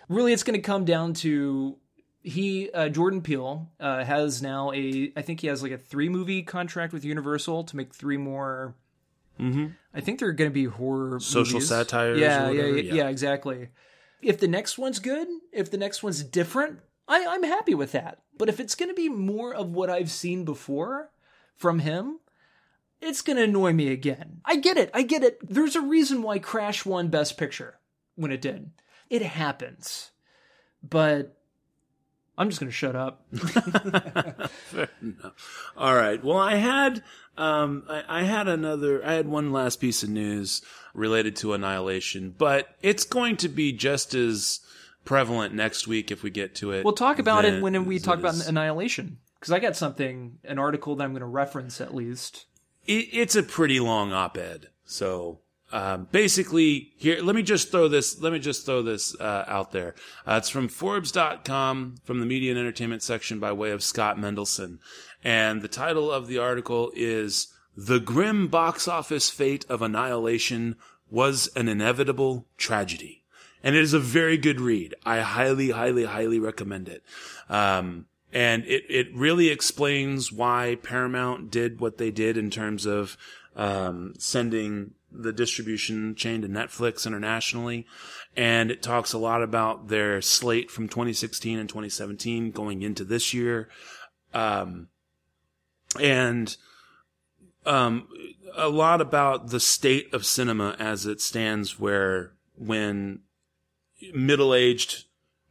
Really, it's going to come down to he uh, Jordan Peele uh, has now a I think he has like a three movie contract with Universal to make three more. Mm-hmm. I think they're going to be horror Social movies. satires Yeah, yeah, yeah. yeah, exactly. If the next one's good, if the next one's different, I, I'm happy with that. But if it's going to be more of what I've seen before from him, it's going to annoy me again. I get it. I get it. There's a reason why Crash won Best Picture when it did. It happens. But I'm just going to shut up. All right. Well, I had um, I, I had another. I had one last piece of news related to Annihilation, but it's going to be just as prevalent next week if we get to it. We'll talk about it when we talk about Annihilation. Because I got something, an article that I'm going to reference at least. it, it's a pretty long op-ed. So um, basically, here, let me just throw this. Let me just throw this uh, out there. Uh, it's from Forbes.com, from the media and entertainment section, by way of Scott Mendelson, and the title of the article is "The Grim Box Office Fate of Annihilation Was an Inevitable Tragedy." and it is a very good read. I highly, highly, highly recommend it. Um, and it, it really explains why Paramount did what they did in terms of, um, sending the distribution chain to Netflix internationally. And it talks a lot about their slate from 2016 and 2017 going into this year. Um, and, um, a lot about the state of cinema as it stands where when middle-aged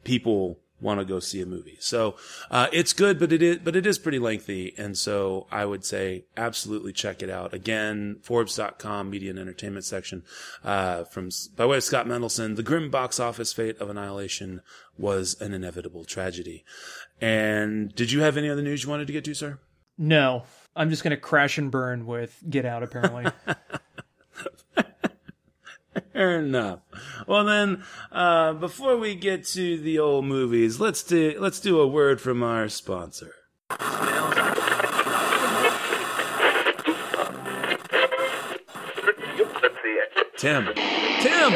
people want to go see a movie. So uh, it's good, but it is but it is pretty lengthy, and so I would say absolutely check it out. Again, Forbes.com media and entertainment section uh, from by way of Scott Mendelson. The grim box office fate of Annihilation was an inevitable tragedy. And did you have any other news you wanted to get to, sir? No, I'm just going to crash and burn with Get Out, apparently. Fair enough. Well then, uh, before we get to the old movies, let's do let's do a word from our sponsor. Tim. Tim!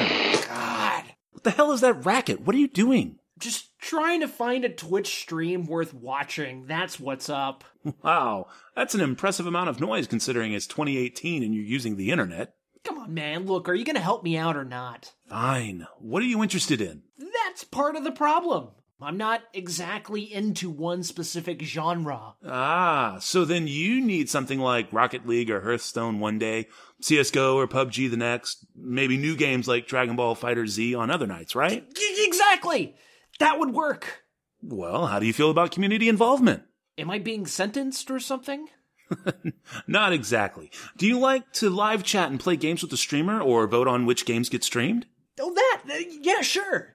God! What the hell is that racket? What are you doing? just trying to find a Twitch stream worth watching. That's what's up. Wow, that's an impressive amount of noise considering it's 2018 and you're using the internet. Come on, man. Look, are you going to help me out or not? Fine. What are you interested in? That's part of the problem. I'm not exactly into one specific genre. Ah, so then you need something like Rocket League or Hearthstone one day, CSGO or PUBG the next, maybe new games like Dragon Ball Fighter Z on other nights, right? Exactly! That would work. Well, how do you feel about community involvement? Am I being sentenced or something? Not exactly. Do you like to live chat and play games with the streamer or vote on which games get streamed? Oh, that? uh, Yeah, sure.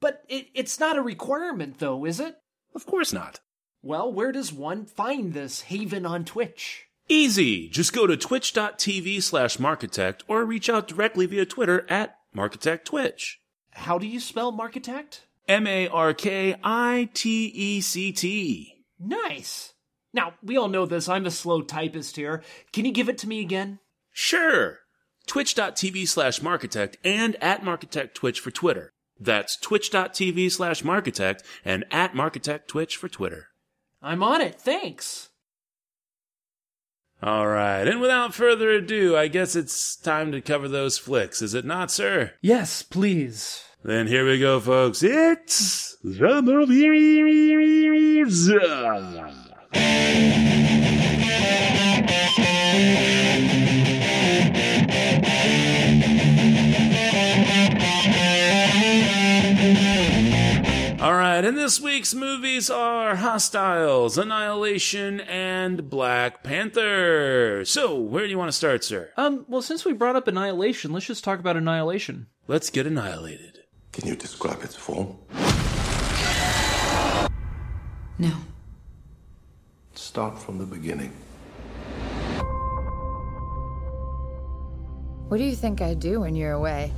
But it, it's not a requirement, though, is it? Of course not. Well, where does one find this haven on Twitch? Easy. Just go to twitch.tv slash Markitect or reach out directly via Twitter at Markitect Twitch. How do you spell Markitect? M-A-R-K-I-T-E-C-T. Nice. Now, we all know this. I'm a slow typist here. Can you give it to me again? Sure. Twitch.tv slash Markitect and at Markitect Twitch for Twitter. That's twitch.tv slash Markitect and at Markitect Twitch for Twitter. I'm on it. Thanks. All right. And without further ado, I guess it's time to cover those flicks, is it not, sir? Yes, please. Then here we go, folks. It's the movies. All right, and this week's movies are Hostiles, Annihilation, and Black Panther. So, where do you want to start, sir? Um, well, since we brought up Annihilation, let's just talk about Annihilation. Let's get annihilated. Can you describe its form? No. Start from the beginning. What do you think I do when you're away?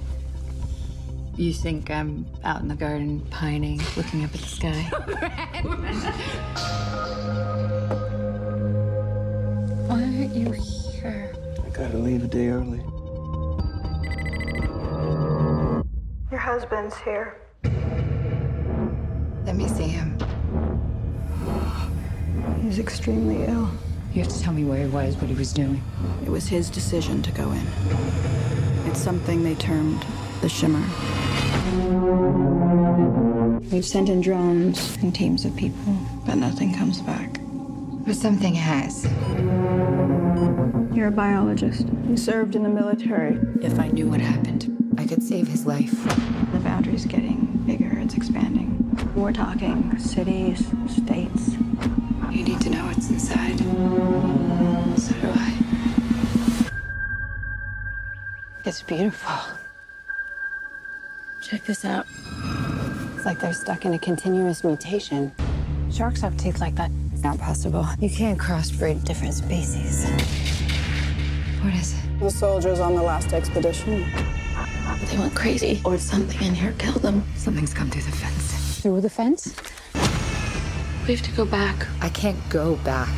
You think I'm out in the garden pining, looking up at the sky? Why aren't you here? I gotta leave a day early. Your husband's here. Let me see him. He's extremely ill. You have to tell me where he was, what he was doing. It was his decision to go in. It's something they termed the shimmer. We've sent in drones and teams of people, but nothing comes back. But something has. You're a biologist. You served in the military. If I knew what happened, I could save his life. The boundary's getting bigger, it's expanding. We're talking cities, states. You need to know what's inside. So do I. It's beautiful. Check this out. It's like they're stuck in a continuous mutation. Sharks have teeth like that. It's not possible. You can't crossbreed different species. What is it? The soldiers on the last expedition. They went crazy, or something in here killed them. Something's come through the fence. Through the fence? We have to go back. I can't go back.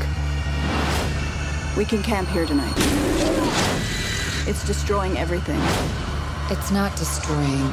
We can camp here tonight. It's destroying everything. It's not destroying,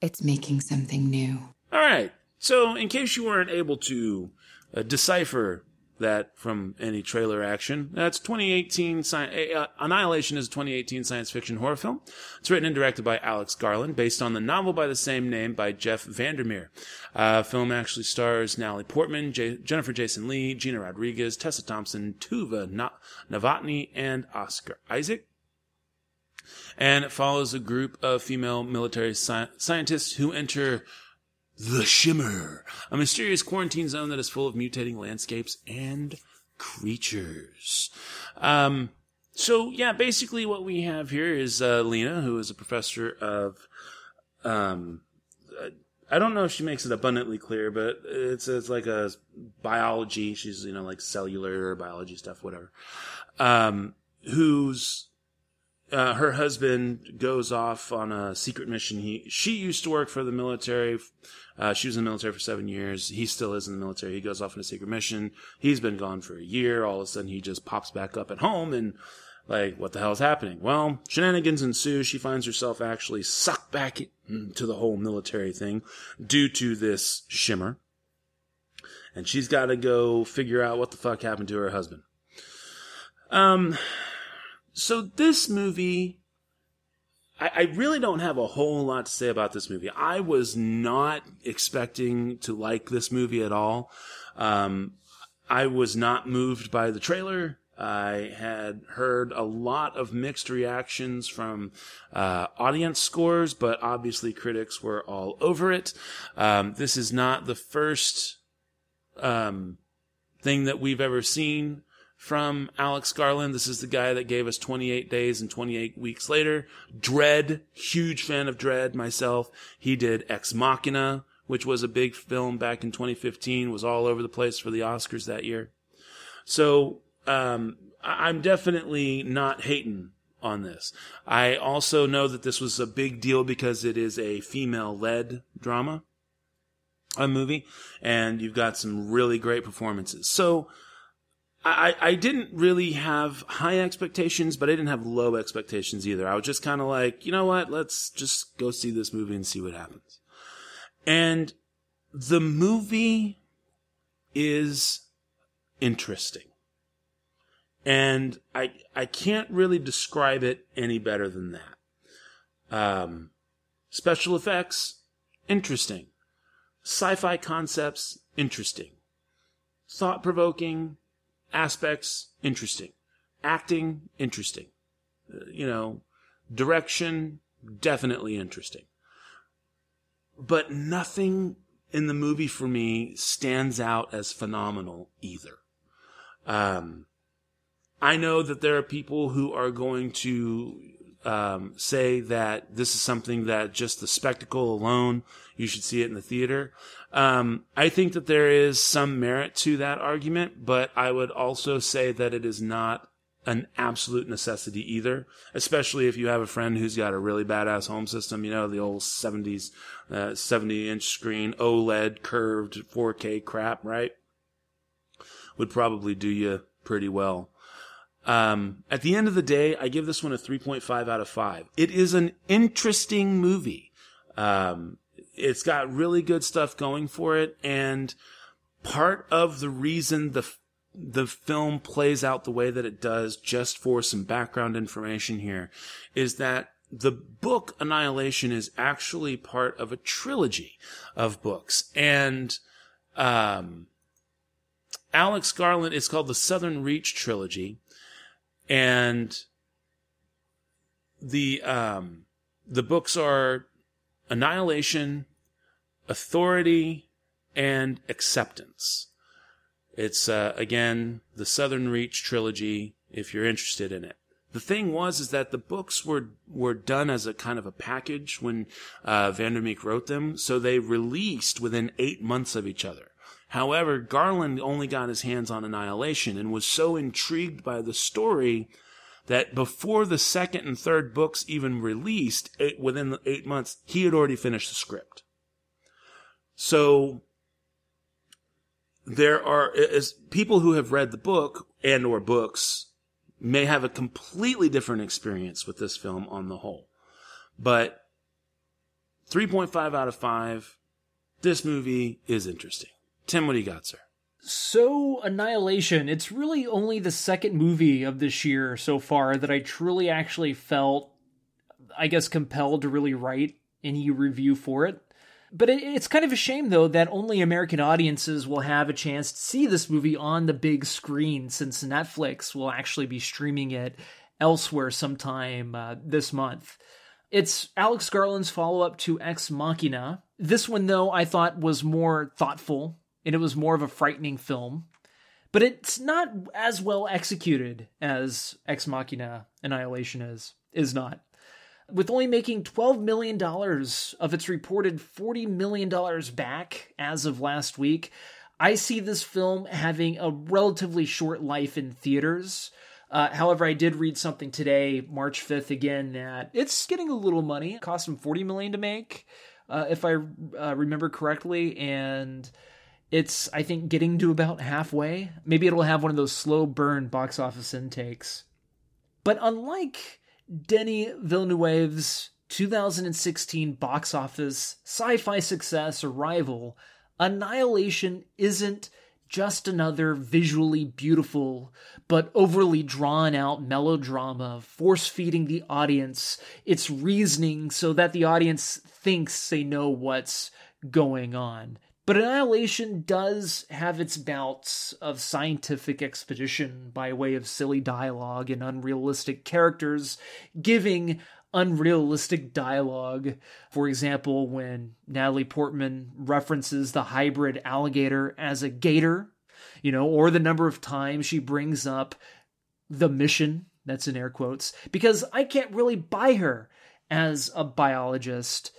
it's making something new. All right. So, in case you weren't able to uh, decipher that from any trailer action, that's 2018. Sci- uh, Annihilation is a 2018 science fiction horror film. It's written and directed by Alex Garland, based on the novel by the same name by Jeff Vandermeer. Uh, film actually stars Natalie Portman, J- Jennifer Jason Lee, Gina Rodriguez, Tessa Thompson, Tuva Na- Novotny, and Oscar Isaac and it follows a group of female military sci- scientists who enter the Shimmer, a mysterious quarantine zone that is full of mutating landscapes and creatures. Um, so yeah, basically what we have here is uh, Lena, who is a professor of, um, uh, I don't know if she makes it abundantly clear, but it's it's like a biology. She's you know like cellular biology stuff, whatever. Um, who's uh, her husband goes off on a secret mission. He she used to work for the military. Uh, she was in the military for seven years. He still is in the military. He goes off on a secret mission. He's been gone for a year. All of a sudden, he just pops back up at home and like, what the hell is happening? Well, shenanigans ensue. She finds herself actually sucked back into the whole military thing due to this shimmer. And she's got to go figure out what the fuck happened to her husband. Um, so this movie, I, I, really don't have a whole lot to say about this movie. I was not expecting to like this movie at all. Um, I was not moved by the trailer. I had heard a lot of mixed reactions from uh, audience scores, but obviously critics were all over it. Um, this is not the first um, thing that we've ever seen from Alex Garland. This is the guy that gave us 28 days and 28 weeks later. Dredd, huge fan of Dredd myself. He did Ex Machina, which was a big film back in 2015, was all over the place for the Oscars that year. So, um, I'm definitely not hating on this. I also know that this was a big deal because it is a female led drama, a movie, and you've got some really great performances. So, I, I didn't really have high expectations, but I didn't have low expectations either. I was just kind of like, you know what? Let's just go see this movie and see what happens. And the movie is interesting. And I, I can't really describe it any better than that. Um, special effects, interesting. Sci-fi concepts, interesting. Thought provoking, aspects interesting. Acting interesting. Uh, you know direction definitely interesting. But nothing in the movie for me stands out as phenomenal either. Um, i know that there are people who are going to um, say that this is something that just the spectacle alone you should see it in the theater um, I think that there is some merit to that argument, but I would also say that it is not an absolute necessity either, especially if you have a friend who's got a really badass home system, you know, the old 70s, uh, 70 inch screen, OLED, curved 4K crap, right? Would probably do you pretty well. Um, at the end of the day, I give this one a 3.5 out of 5. It is an interesting movie. Um, it's got really good stuff going for it. And part of the reason the the film plays out the way that it does, just for some background information here, is that the book Annihilation is actually part of a trilogy of books. And um, Alex Garland, it's called the Southern Reach Trilogy. And the um, the books are Annihilation, Authority, and Acceptance. It's uh, again the Southern Reach trilogy. If you're interested in it, the thing was is that the books were were done as a kind of a package when uh, Vandermeek wrote them, so they released within eight months of each other. However, Garland only got his hands on Annihilation and was so intrigued by the story that before the second and third books even released, within eight months, he had already finished the script. So there are as people who have read the book and or books may have a completely different experience with this film on the whole. But 3.5 out of 5 this movie is interesting. Tim, what do you got, sir? So, Annihilation, it's really only the second movie of this year so far that I truly actually felt, I guess, compelled to really write any review for it. But it, it's kind of a shame, though, that only American audiences will have a chance to see this movie on the big screen since Netflix will actually be streaming it elsewhere sometime uh, this month. It's Alex Garland's follow up to Ex Machina. This one, though, I thought was more thoughtful and it was more of a frightening film. But it's not as well executed as Ex Machina Annihilation is. Is not. With only making $12 million of its reported $40 million back as of last week, I see this film having a relatively short life in theaters. Uh, however, I did read something today, March 5th, again, that it's getting a little money. It cost them 40 million to make, uh, if I uh, remember correctly. And it's, I think, getting to about halfway. Maybe it'll have one of those slow burn box office intakes. But unlike Denis Villeneuve's 2016 box office sci fi success Arrival, Annihilation isn't just another visually beautiful but overly drawn out melodrama, force feeding the audience its reasoning so that the audience thinks they know what's going on. But Annihilation does have its bouts of scientific expedition by way of silly dialogue and unrealistic characters, giving unrealistic dialogue. For example, when Natalie Portman references the hybrid alligator as a gator, you know, or the number of times she brings up the mission, that's in air quotes, because I can't really buy her as a biologist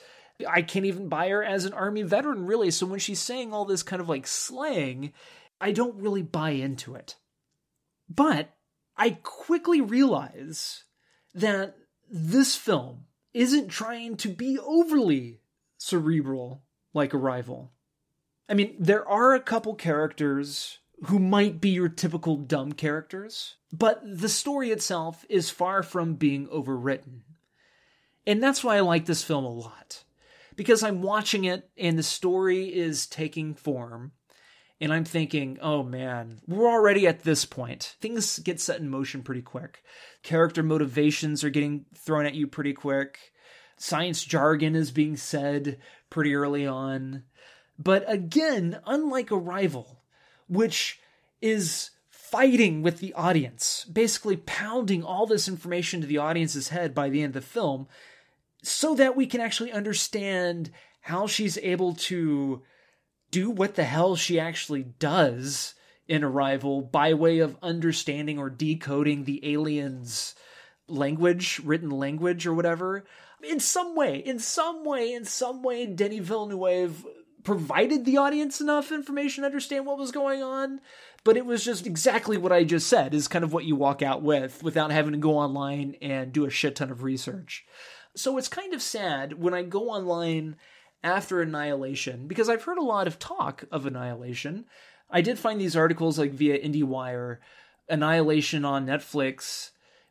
I can't even buy her as an army veteran, really. So when she's saying all this kind of like slang, I don't really buy into it. But I quickly realize that this film isn't trying to be overly cerebral like Arrival. I mean, there are a couple characters who might be your typical dumb characters, but the story itself is far from being overwritten. And that's why I like this film a lot because I'm watching it and the story is taking form. And I'm thinking, oh man, we're already at this point. Things get set in motion pretty quick. Character motivations are getting thrown at you pretty quick. Science jargon is being said pretty early on. But again, unlike Arrival, which is fighting with the audience, basically pounding all this information to the audience's head by the end of the film, so that we can actually understand how she's able to do what the hell she actually does in Arrival by way of understanding or decoding the aliens' language, written language, or whatever. In some way, in some way, in some way, Denny Villeneuve provided the audience enough information to understand what was going on. But it was just exactly what I just said, is kind of what you walk out with without having to go online and do a shit ton of research. So it's kind of sad when I go online after Annihilation, because I've heard a lot of talk of Annihilation. I did find these articles like via IndieWire, Annihilation on Netflix.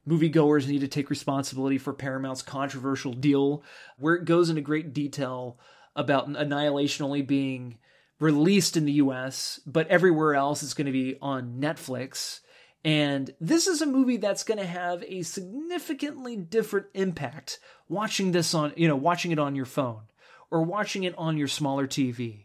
Moviegoers need to take responsibility for Paramount's controversial deal, where it goes into great detail about Annihilation only being released in the US, but everywhere else it's going to be on Netflix. And this is a movie that's going to have a significantly different impact watching this on, you know, watching it on your phone or watching it on your smaller TV.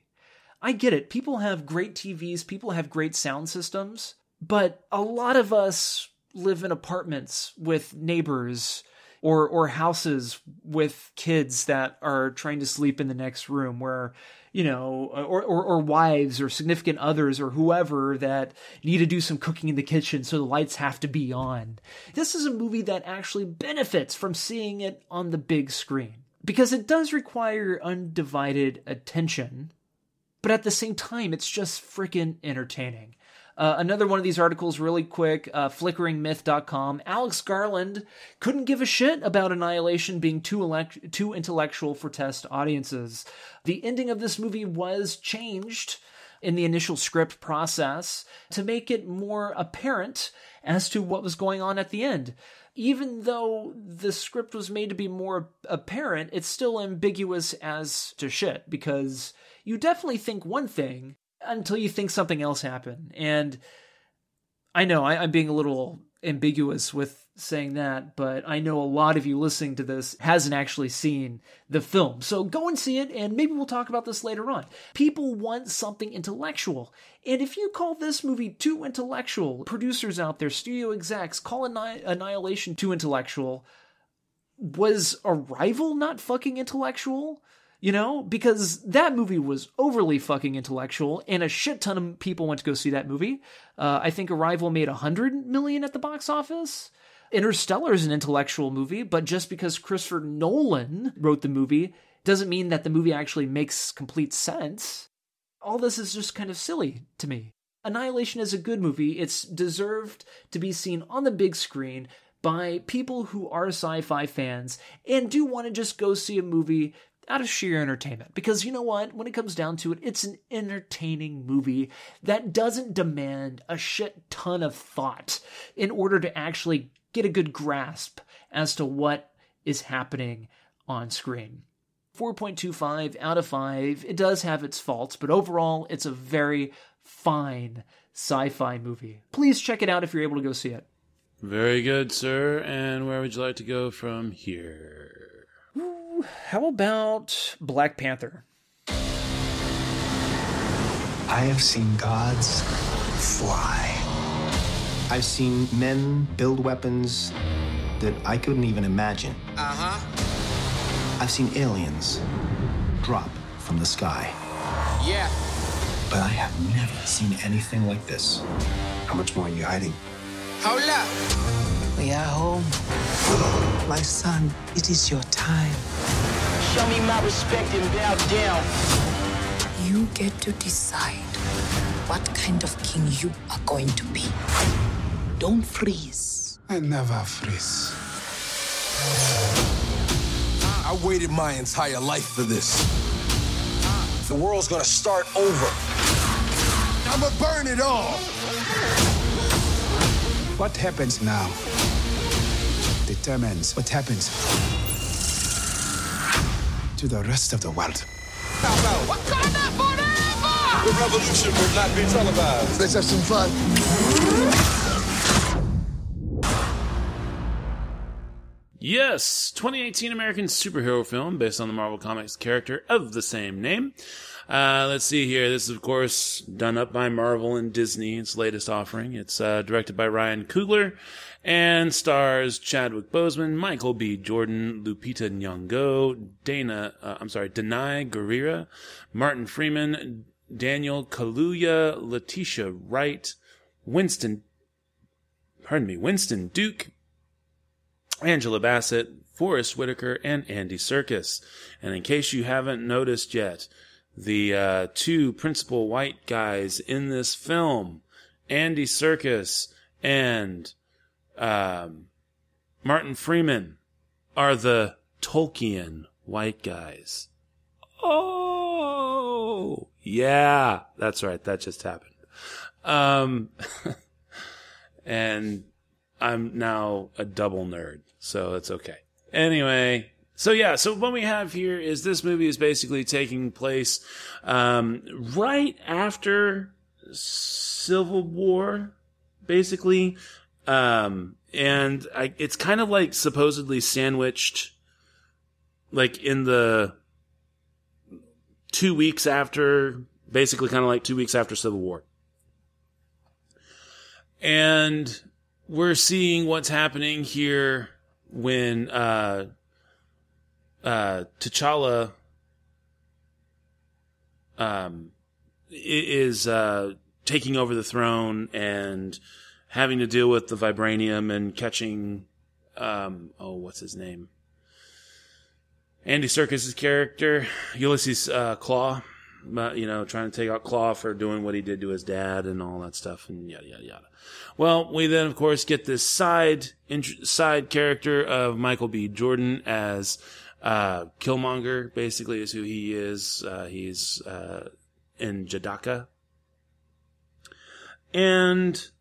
I get it. People have great TVs, people have great sound systems, but a lot of us live in apartments with neighbors or or houses with kids that are trying to sleep in the next room where you know or, or or wives or significant others or whoever that need to do some cooking in the kitchen so the lights have to be on. This is a movie that actually benefits from seeing it on the big screen because it does require undivided attention but at the same time it's just freaking entertaining uh, another one of these articles, really quick, uh, flickeringmyth.com. Alex Garland couldn't give a shit about Annihilation being too, elect- too intellectual for test audiences. The ending of this movie was changed in the initial script process to make it more apparent as to what was going on at the end. Even though the script was made to be more apparent, it's still ambiguous as to shit because you definitely think one thing until you think something else happened. And I know I, am being a little ambiguous with saying that, but I know a lot of you listening to this hasn't actually seen the film. So go and see it, and maybe we'll talk about this later on. People want something intellectual. And if you call this movie too intellectual, producers out there, studio execs, call Annihilation too intellectual. Was Arrival not fucking intellectual? You know, because that movie was overly fucking intellectual, and a shit ton of people went to go see that movie. Uh, I think Arrival made a hundred million at the box office. Interstellar is an intellectual movie, but just because Christopher Nolan wrote the movie doesn't mean that the movie actually makes complete sense. All this is just kind of silly to me. Annihilation is a good movie. It's deserved to be seen on the big screen by people who are sci fi fans and do want to just go see a movie out of sheer entertainment. Because you know what? When it comes down to it, it's an entertaining movie that doesn't demand a shit ton of thought in order to actually get a good grasp as to what is happening on screen. 4.25 out of 5. It does have its faults, but overall, it's a very fine sci fi movie. Please check it out if you're able to go see it. Very good, sir. And where would you like to go from here? How about Black Panther? I have seen gods fly. I've seen men build weapons that I couldn't even imagine. Uh huh. I've seen aliens drop from the sky. Yeah. But I have never seen anything like this. How much more are you hiding? Hold up. We are home. My son, it is your time. Show me my respect and bow down. You get to decide what kind of king you are going to be. Don't freeze. I never freeze. I waited my entire life for this. The world's gonna start over. I'ma burn it all. What happens now determines what happens to the rest of the world. Wakanda forever! The revolution will not be televised. Let's have some fun. Yes, 2018 American superhero film based on the Marvel Comics character of the same name. Uh, let's see here. This is, of course, done up by Marvel and Disney, its latest offering. It's uh, directed by Ryan Coogler and stars Chadwick Boseman, Michael B. Jordan, Lupita Nyong'o, Dana, uh, I'm sorry, Danai Gurira, Martin Freeman, Daniel Kaluuya, Letitia Wright, Winston, pardon me, Winston Duke, Angela Bassett, Forest Whitaker, and Andy Serkis. And in case you haven't noticed yet, the uh, two principal white guys in this film, Andy Serkis and um, Martin Freeman are the Tolkien white guys. Oh, yeah, that's right. That just happened. Um, and I'm now a double nerd, so it's okay. Anyway, So yeah, so what we have here is this movie is basically taking place um, right after Civil War, basically, um, and I, it's kind of like supposedly sandwiched, like in the two weeks after, basically kind of like two weeks after Civil War, and we're seeing what's happening here when. Uh, uh, T'Challa um, is uh, taking over the throne and having to deal with the vibranium and catching um, oh what's his name? Andy Serkis's character Ulysses uh, Klaue uh, you know trying to take out Klaue for doing what he did to his dad and all that stuff and yada yada yada. Well we then of course get this side int- side character of Michael B. Jordan as uh, Killmonger basically is who he is. Uh, he's uh, N'Jadaka, and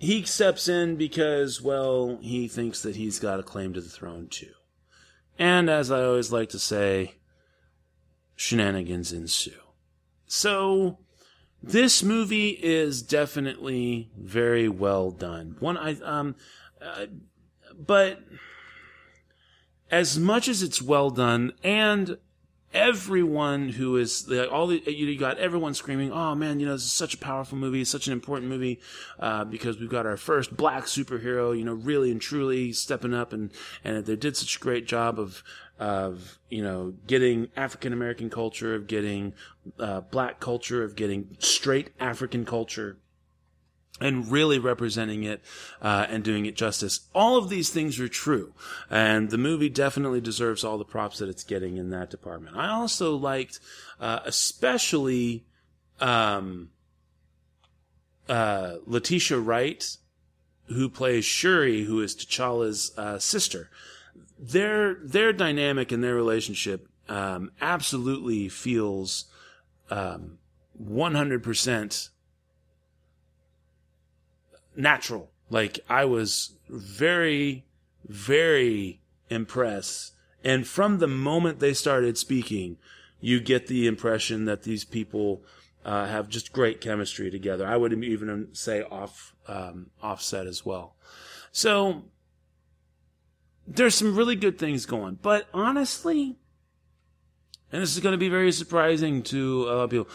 he steps in because, well, he thinks that he's got a claim to the throne too. And as I always like to say, shenanigans ensue. So this movie is definitely very well done. One I um, uh, but as much as it's well done and everyone who is like all the you got everyone screaming oh man you know this is such a powerful movie such an important movie uh, because we've got our first black superhero you know really and truly stepping up and and they did such a great job of of you know getting African American culture of getting uh, black culture of getting straight African culture and really representing it uh, and doing it justice. All of these things are true, and the movie definitely deserves all the props that it's getting in that department. I also liked, uh, especially, um, uh, Letitia Wright, who plays Shuri, who is T'Challa's uh, sister. Their their dynamic and their relationship um, absolutely feels um, one hundred percent natural. Like I was very, very impressed. And from the moment they started speaking, you get the impression that these people uh, have just great chemistry together. I would even say off um, offset as well. So there's some really good things going, but honestly, and this is going to be very surprising to a lot of people.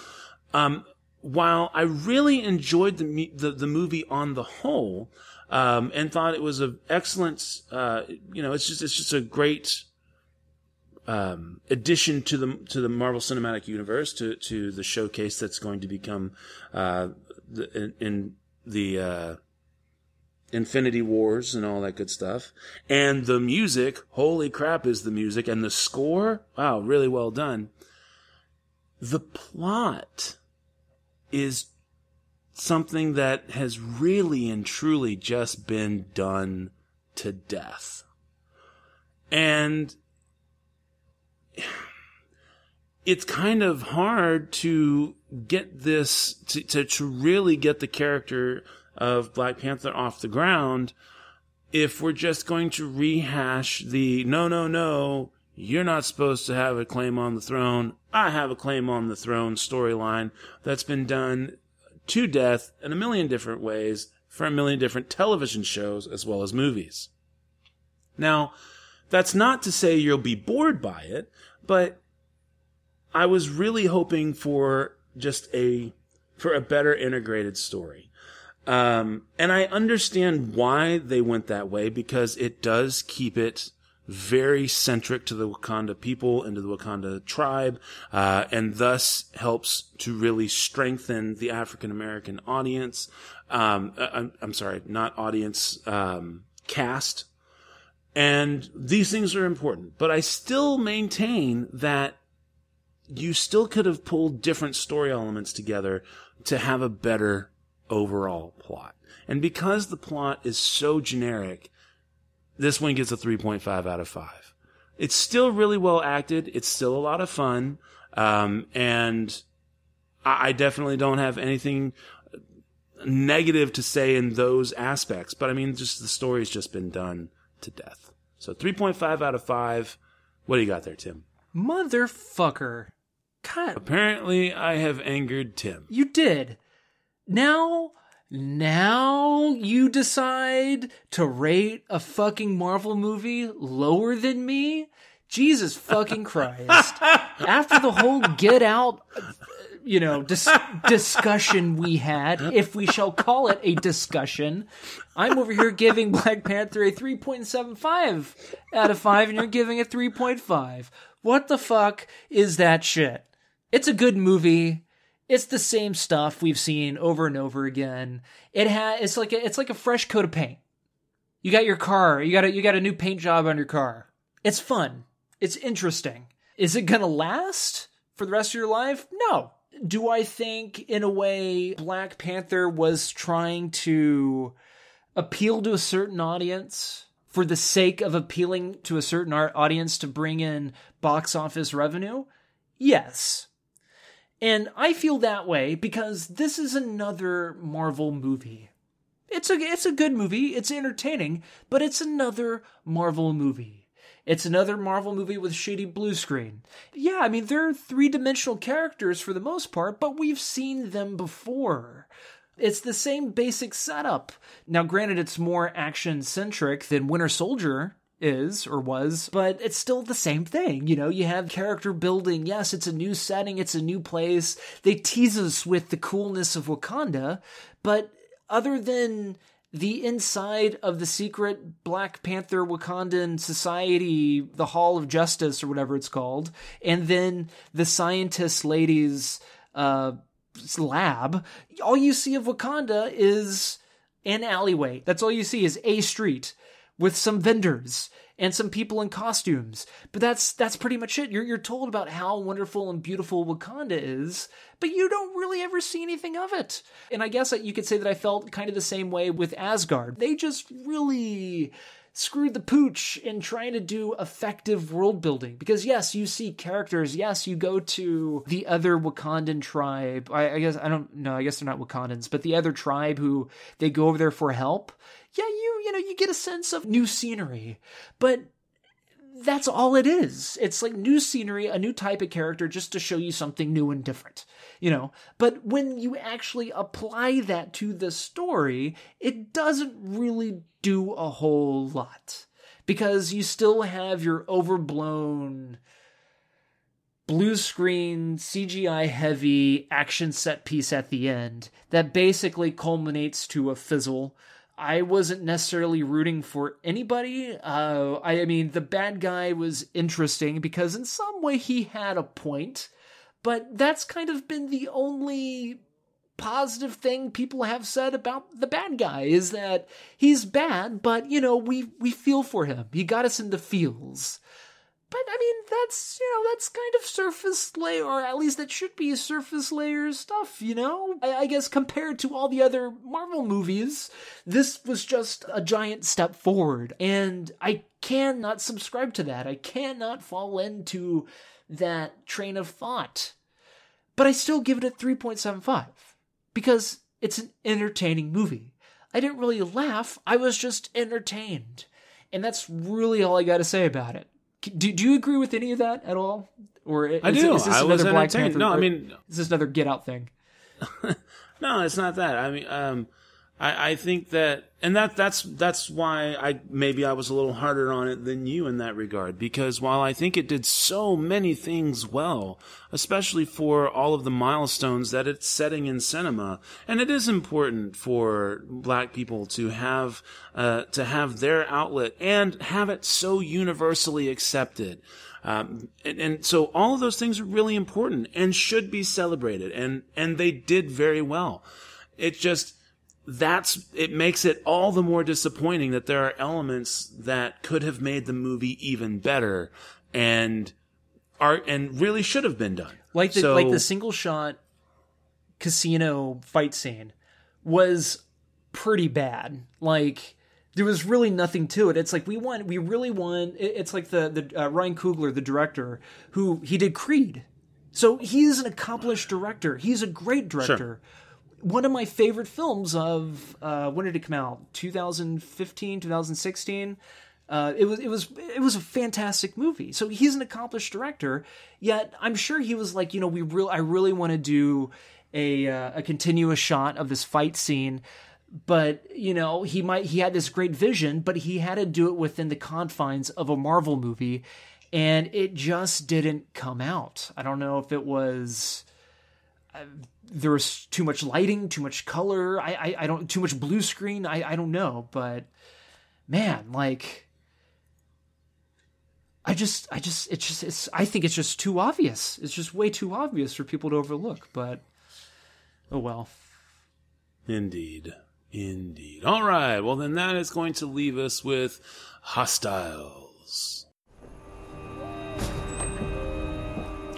Um, while I really enjoyed the the, the movie on the whole, um, and thought it was an excellent, uh, you know, it's just it's just a great um, addition to the to the Marvel Cinematic Universe to to the showcase that's going to become uh, the, in, in, the uh, Infinity Wars and all that good stuff, and the music. Holy crap, is the music and the score? Wow, really well done. The plot is something that has really and truly just been done to death. And it's kind of hard to get this, to, to, to, really get the character of Black Panther off the ground if we're just going to rehash the no, no, no, you're not supposed to have a claim on the throne. I have a claim on the throne storyline that's been done to death in a million different ways for a million different television shows as well as movies. Now, that's not to say you'll be bored by it, but I was really hoping for just a for a better integrated story. Um, and I understand why they went that way because it does keep it very centric to the Wakanda people and to the Wakanda tribe, uh, and thus helps to really strengthen the African American audience. Um, uh, I'm, I'm, sorry, not audience, um, cast. And these things are important, but I still maintain that you still could have pulled different story elements together to have a better overall plot. And because the plot is so generic, this one gets a 3.5 out of 5. It's still really well acted. It's still a lot of fun. Um, and I, I definitely don't have anything negative to say in those aspects. But I mean, just the story's just been done to death. So 3.5 out of 5. What do you got there, Tim? Motherfucker. God, Apparently, I have angered Tim. you did. Now, now you decide to rate a fucking Marvel movie lower than me? Jesus fucking Christ. After the whole Get Out, you know, dis- discussion we had, if we shall call it a discussion, I'm over here giving Black Panther a 3.75 out of 5, and you're giving it 3.5. What the fuck is that shit? It's a good movie. It's the same stuff we've seen over and over again. It ha- it's like a, it's like a fresh coat of paint. You got your car, you got a, you got a new paint job on your car. It's fun. It's interesting. Is it going to last for the rest of your life? No. Do I think in a way Black Panther was trying to appeal to a certain audience for the sake of appealing to a certain audience to bring in box office revenue? Yes. And I feel that way because this is another Marvel movie. It's a it's a good movie, it's entertaining, but it's another Marvel movie. It's another Marvel movie with shady blue screen. Yeah, I mean they're three-dimensional characters for the most part, but we've seen them before. It's the same basic setup. Now granted it's more action centric than Winter Soldier is or was, but it's still the same thing. You know, you have character building. Yes, it's a new setting, it's a new place. They tease us with the coolness of Wakanda, but other than the inside of the secret Black Panther Wakandan society, the Hall of Justice or whatever it's called, and then the scientist ladies uh lab, all you see of Wakanda is an alleyway. That's all you see is a street with some vendors and some people in costumes. But that's that's pretty much it. You're you're told about how wonderful and beautiful Wakanda is, but you don't really ever see anything of it. And I guess you could say that I felt kind of the same way with Asgard. They just really screwed the pooch in trying to do effective world building. Because yes, you see characters. Yes, you go to the other Wakandan tribe. I, I guess I don't know. I guess they're not Wakandans, but the other tribe who they go over there for help. Yeah, you you know you get a sense of new scenery, but that's all it is. It's like new scenery, a new type of character just to show you something new and different, you know. But when you actually apply that to the story, it doesn't really do a whole lot because you still have your overblown blue screen CGI heavy action set piece at the end that basically culminates to a fizzle I wasn't necessarily rooting for anybody. Uh, I, I mean, the bad guy was interesting because in some way he had a point, but that's kind of been the only positive thing people have said about the bad guy is that he's bad, but you know, we we feel for him. He got us into feels. But I mean, that's you know, that's kind of surface layer, or at least it should be surface layer stuff. You know, I, I guess compared to all the other Marvel movies, this was just a giant step forward, and I cannot subscribe to that. I cannot fall into that train of thought. But I still give it a three point seven five because it's an entertaining movie. I didn't really laugh. I was just entertained. And that's really all I got to say about it. Do, do you agree with any of that at all? Or is, I do. Is this I another Black. Panther? No, I mean- is this another Get Out thing? No, it's not that. I mean, um, I, I think that, and that that's that's why I maybe I was a little harder on it than you in that regard. Because while I think it did so many things well, especially for all of the milestones that it's setting in cinema, and it is important for Black people to have uh, to have their outlet and have it so universally accepted. Um, and, and so all of those things are really important and should be celebrated. And, and they did very well. It just, that's, it makes it all the more disappointing that there are elements that could have made the movie even better and are, and really should have been done. Like the So- like the single shot casino fight scene was pretty bad. Like there was really nothing to it. It's like we want, we really want. It's like the the uh, Ryan Coogler, the director, who he did Creed. So he's an accomplished director. He's a great director. One of my favorite films of uh, when did it come out? 2015, 2016. Uh, it was it was it was a fantastic movie. So he's an accomplished director. Yet I'm sure he was like, you know, we real I really want to do a uh, a continuous shot of this fight scene. But you know, he might he had this great vision, but he had to do it within the confines of a Marvel movie, and it just didn't come out. I don't know if it was uh, there was too much lighting, too much color. I, I, I don't too much blue screen. I, I don't know, but man, like I just I just it's just it's I think it's just too obvious. It's just way too obvious for people to overlook. But oh well. Indeed. Indeed. All right. Well, then that is going to leave us with Hostiles.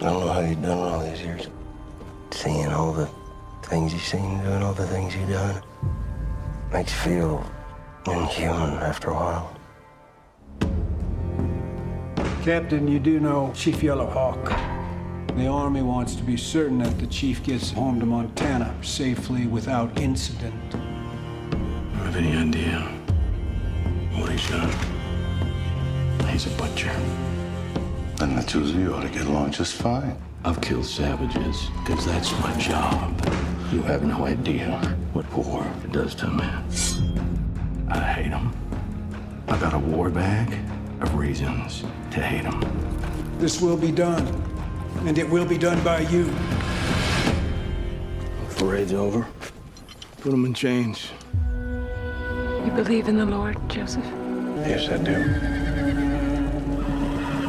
I don't know how you've done all these years. Seeing all the things you've seen, doing all the things you've done, makes you feel inhuman after a while. Captain, you do know Chief Yellowhawk. The Army wants to be certain that the Chief gets home to Montana safely without incident. I have any idea what he's done? He's a butcher. Then the two of you ought to get along just fine. I've killed savages because that's my job. You have no idea what war does to a man. I hate them. I've got a war bag of reasons to hate them. This will be done, and it will be done by you. Parade's over. Put them in chains. You believe in the Lord, Joseph? Yes, I do.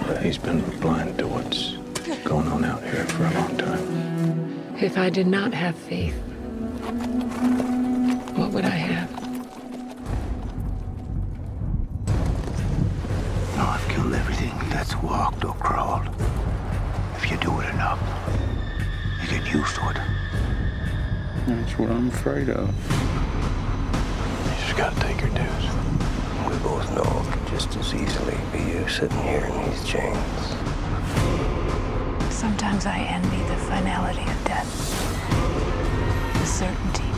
But he's been blind to what's going on out here for a long time. If I did not have faith, what would I have? No, I've killed everything that's walked or crawled. If you do it enough, you get used to it. That's what I'm afraid of. You just gotta take your dues. We both know it could just as easily be you sitting here in these chains. Sometimes I envy the finality of death, the certainty.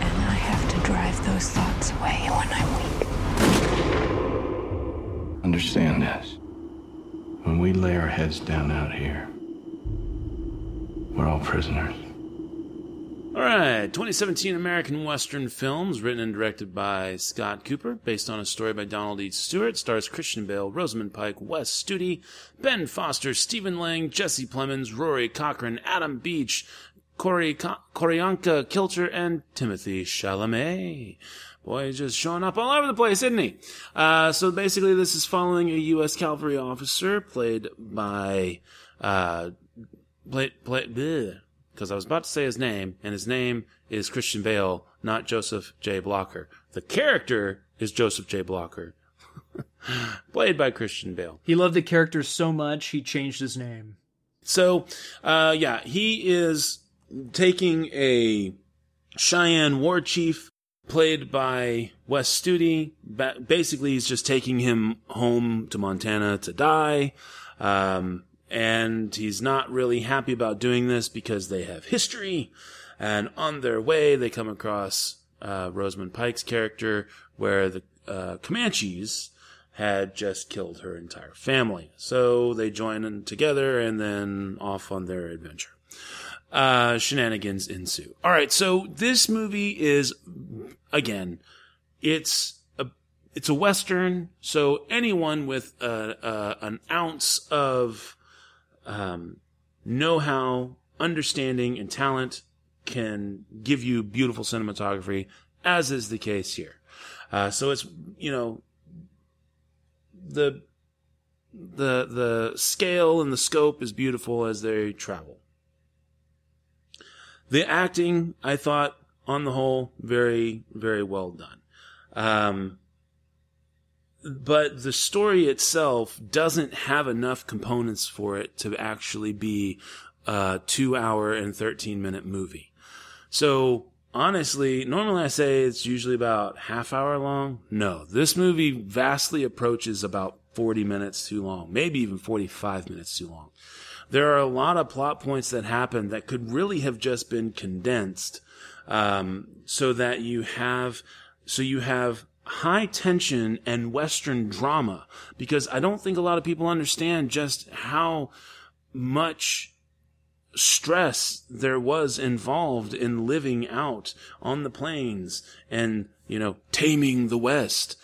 And I have to drive those thoughts away when I'm weak. Understand this. When we lay our heads down out here, we're all prisoners. All right, 2017 American Western films, written and directed by Scott Cooper, based on a story by Donald E. Stewart, stars Christian Bale, Rosamund Pike, Wes Studi, Ben Foster, Stephen Lang, Jesse Plemons, Rory Cochrane, Adam Beach, Corey Ko- Q'orianka Kilcher, and Timothée Chalamet. Boy, he's just showing up all over the place, isn't he? Uh, so basically, this is following a U.S. cavalry officer played by, uh, played, played, because I was about to say his name, and his name is Christian Bale, not Joseph J. Blocker. The character is Joseph J. Blocker, played by Christian Bale. He loved the character so much he changed his name. So, uh, yeah, he is taking a Cheyenne war chief played by Wes Studi. Basically, he's just taking him home to Montana to die. Um, and he's not really happy about doing this because they have history. And on their way, they come across uh, Rosamund Pike's character, where the uh, Comanches had just killed her entire family. So they join in together and then off on their adventure. Uh, shenanigans ensue. All right, so this movie is again, it's a it's a western. So anyone with a, a an ounce of um, know-how, understanding, and talent can give you beautiful cinematography, as is the case here. Uh, so it's you know the the the scale and the scope is beautiful as they travel. The acting, I thought, on the whole, very very well done. Um, but the story itself doesn't have enough components for it to actually be a two hour and 13 minute movie. So honestly, normally I say it's usually about half hour long. No, this movie vastly approaches about 40 minutes too long, maybe even 45 minutes too long. There are a lot of plot points that happen that could really have just been condensed, um, so that you have, so you have high tension and Western drama because I don't think a lot of people understand just how much stress there was involved in living out on the plains and, you know, taming the West.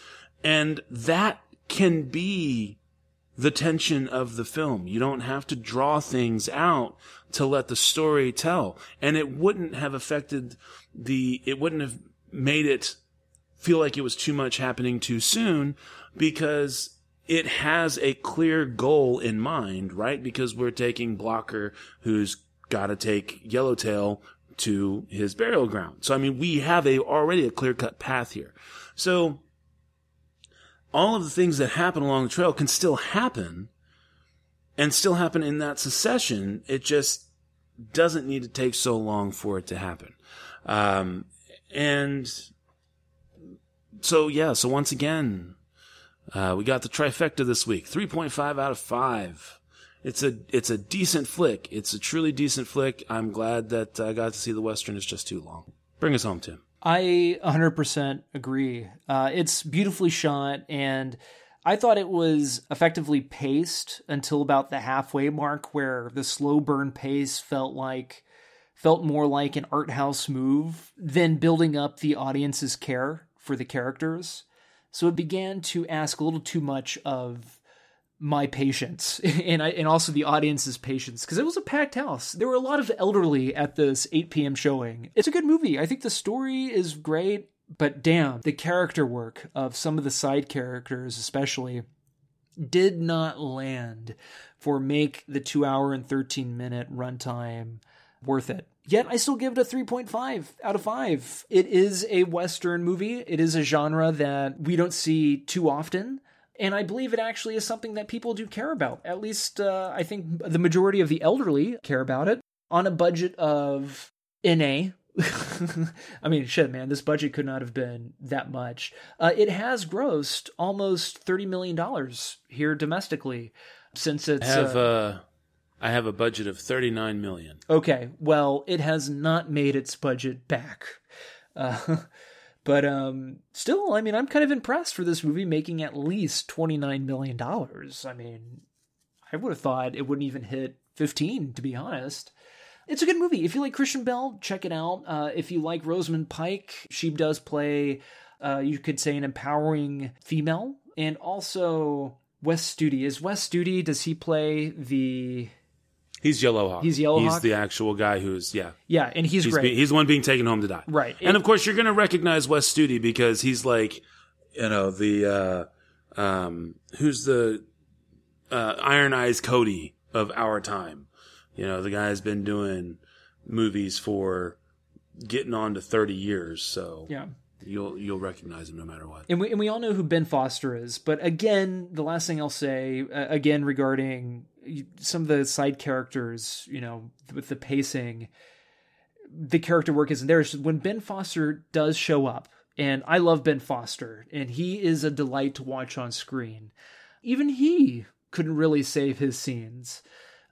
And that can be the tension of the film. You don't have to draw things out to let the story tell. And it wouldn't have affected the, it wouldn't have made it feel like it was too much happening too soon because it has a clear goal in mind, right? Because we're taking Blocker, who's got to take Yellowtail to his burial ground. So, I mean, we have a already a clear cut path here. So, all of the things that happen along the trail can still happen and still happen in that succession. It just doesn't need to take so long for it to happen. Um, and so, yeah, so once again, uh, we got the trifecta this week. 3.5 out of 5. It's a it's a decent flick. It's a truly decent flick. I'm glad that I got to see the western. It's just too long. Bring us home, Tim. I 100% agree. Uh, it's beautifully shot, and I thought it was effectively paced until about the halfway mark, where the slow burn pace felt like felt more like an art house move than building up the audience's care for the characters. So it began to ask a little too much of my patience and I, and also the audience's patience because it was a packed house. There were a lot of elderly at this 8 p.m. showing. It's a good movie. I think the story is great, but damn, the character work of some of the side characters, especially, did not land for make the two hour and 13 minute runtime worth it. Yet I still give it a 3.5 out of 5. It is a Western movie. It is a genre that we don't see too often. And I believe it actually is something that people do care about. At least uh, I think the majority of the elderly care about it. On a budget of NA, I mean, shit, man, this budget could not have been that much. Uh, it has grossed almost $30 million here domestically since it's. I have, uh, uh, I have a budget of 39 million. Okay, well, it has not made its budget back. Uh, but um, still, I mean, I'm kind of impressed for this movie making at least $29 million. I mean, I would have thought it wouldn't even hit 15, to be honest. It's a good movie. If you like Christian Bale, check it out. Uh, if you like Rosamund Pike, she does play, uh, you could say, an empowering female. And also, Wes Studi. Is Wes Studi, does he play the He's Yellowhawk. He's Yellowhawk? He's the actual guy who's yeah. Yeah, and he's great. be- he's the one being taken home to die. Right. And of course, you're going to recognize Wes Studi because he's like, you know, the uh, um, who's the uh, Iron Eyes Cody of our time. You know, the guy's been doing movies for getting on to 30 years, so Yeah. you'll you'll recognize him no matter what. And we, and we all know who Ben Foster is. But again, the last thing I'll say, uh, again, regarding some of the side characters, you know, with the pacing, the character work isn't there. It's when Ben Foster does show up, and I love Ben Foster, and he is a delight to watch on screen, even he couldn't really save his scenes.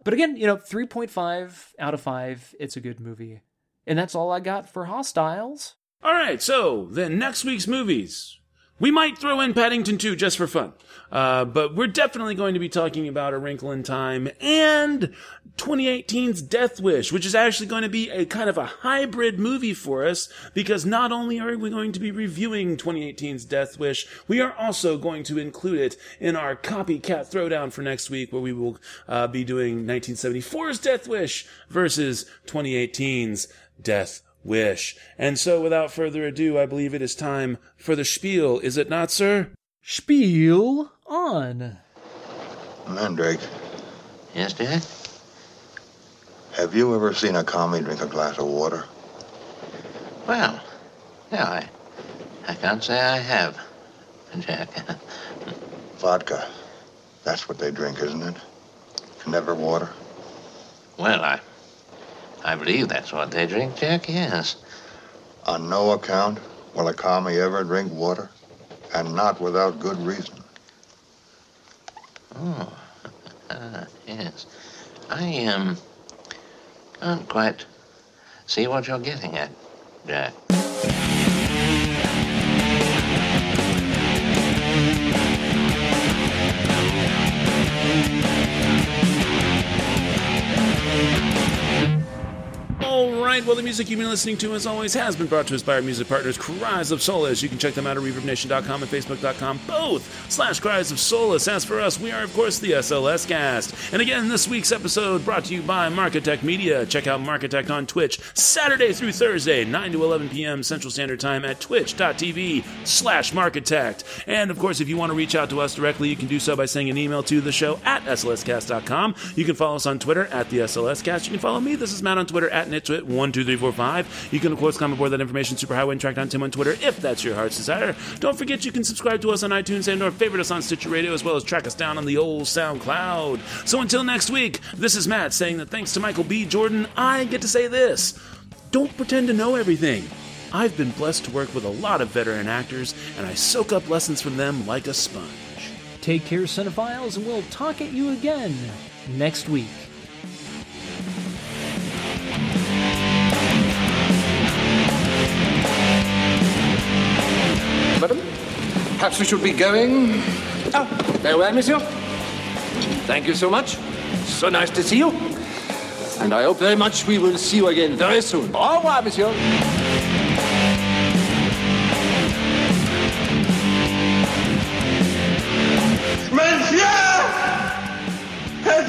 But again, you know, 3.5 out of 5, it's a good movie. And that's all I got for Hostiles. All right, so then next week's movies. We might throw in Paddington 2 just for fun. Uh, but we're definitely going to be talking about A Wrinkle in Time and 2018's Death Wish, which is actually going to be a kind of a hybrid movie for us because not only are we going to be reviewing 2018's Death Wish, we are also going to include it in our copycat throwdown for next week where we will uh, be doing 1974's Death Wish versus 2018's Death Wish. And so without further ado, I believe it is time for the spiel, is it not, sir? Spiel on. Mandrake, Yes, Jack? have you ever seen a commie drink a glass of water? Well, yeah, I, I can't say I have, Jack. Vodka. That's what they drink, isn't it? Never water. well, I, I believe that's what they drink, Jack, yes. On no account will a commie ever drink water, and not without good reason. Oh, uh, yes. I, um, can't quite see what you're getting at, Jack. Right, well, the music you've been listening to, as always, has been brought to us by our music partners, Cries of Solace. You can check them out at ReverbNation.com and Facebook.com, both slash Cries of Solace. As for us, we are, of course, the SLS Cast. And again, this week's episode brought to you by Markitect Media. Check out Markitect on Twitch, Saturday through Thursday, 9 to 11 p.m. Central Standard Time at twitch.tv slash Markitect. And, of course, if you want to reach out to us directly, you can do so by sending an email to the show at slscast.com. You can follow us on Twitter at the SLScast. You can follow me. This is Matt on Twitter at nitwit12345. You can, of course, comment aboard that information superhighway and track down Tim on Twitter if that's your heart's desire. Don't forget you can subscribe to us on iTunes and or favorite us on Stitcher Radio as well as track us down on the old SoundCloud. So until next week, this is Matt saying that thanks to Michael B. Jordan, I get to say this. Don't pretend to know everything. I've been blessed to work with a lot of veteran actors, and I soak up lessons from them like a sponge. Take care, cinephiles, and we'll talk at you again next week. Madam, perhaps we should be going. Oh, farewell, monsieur. Thank you so much. So nice to see you. And I hope very much we will see you again very soon. Au revoir, monsieur. Monsieur! Es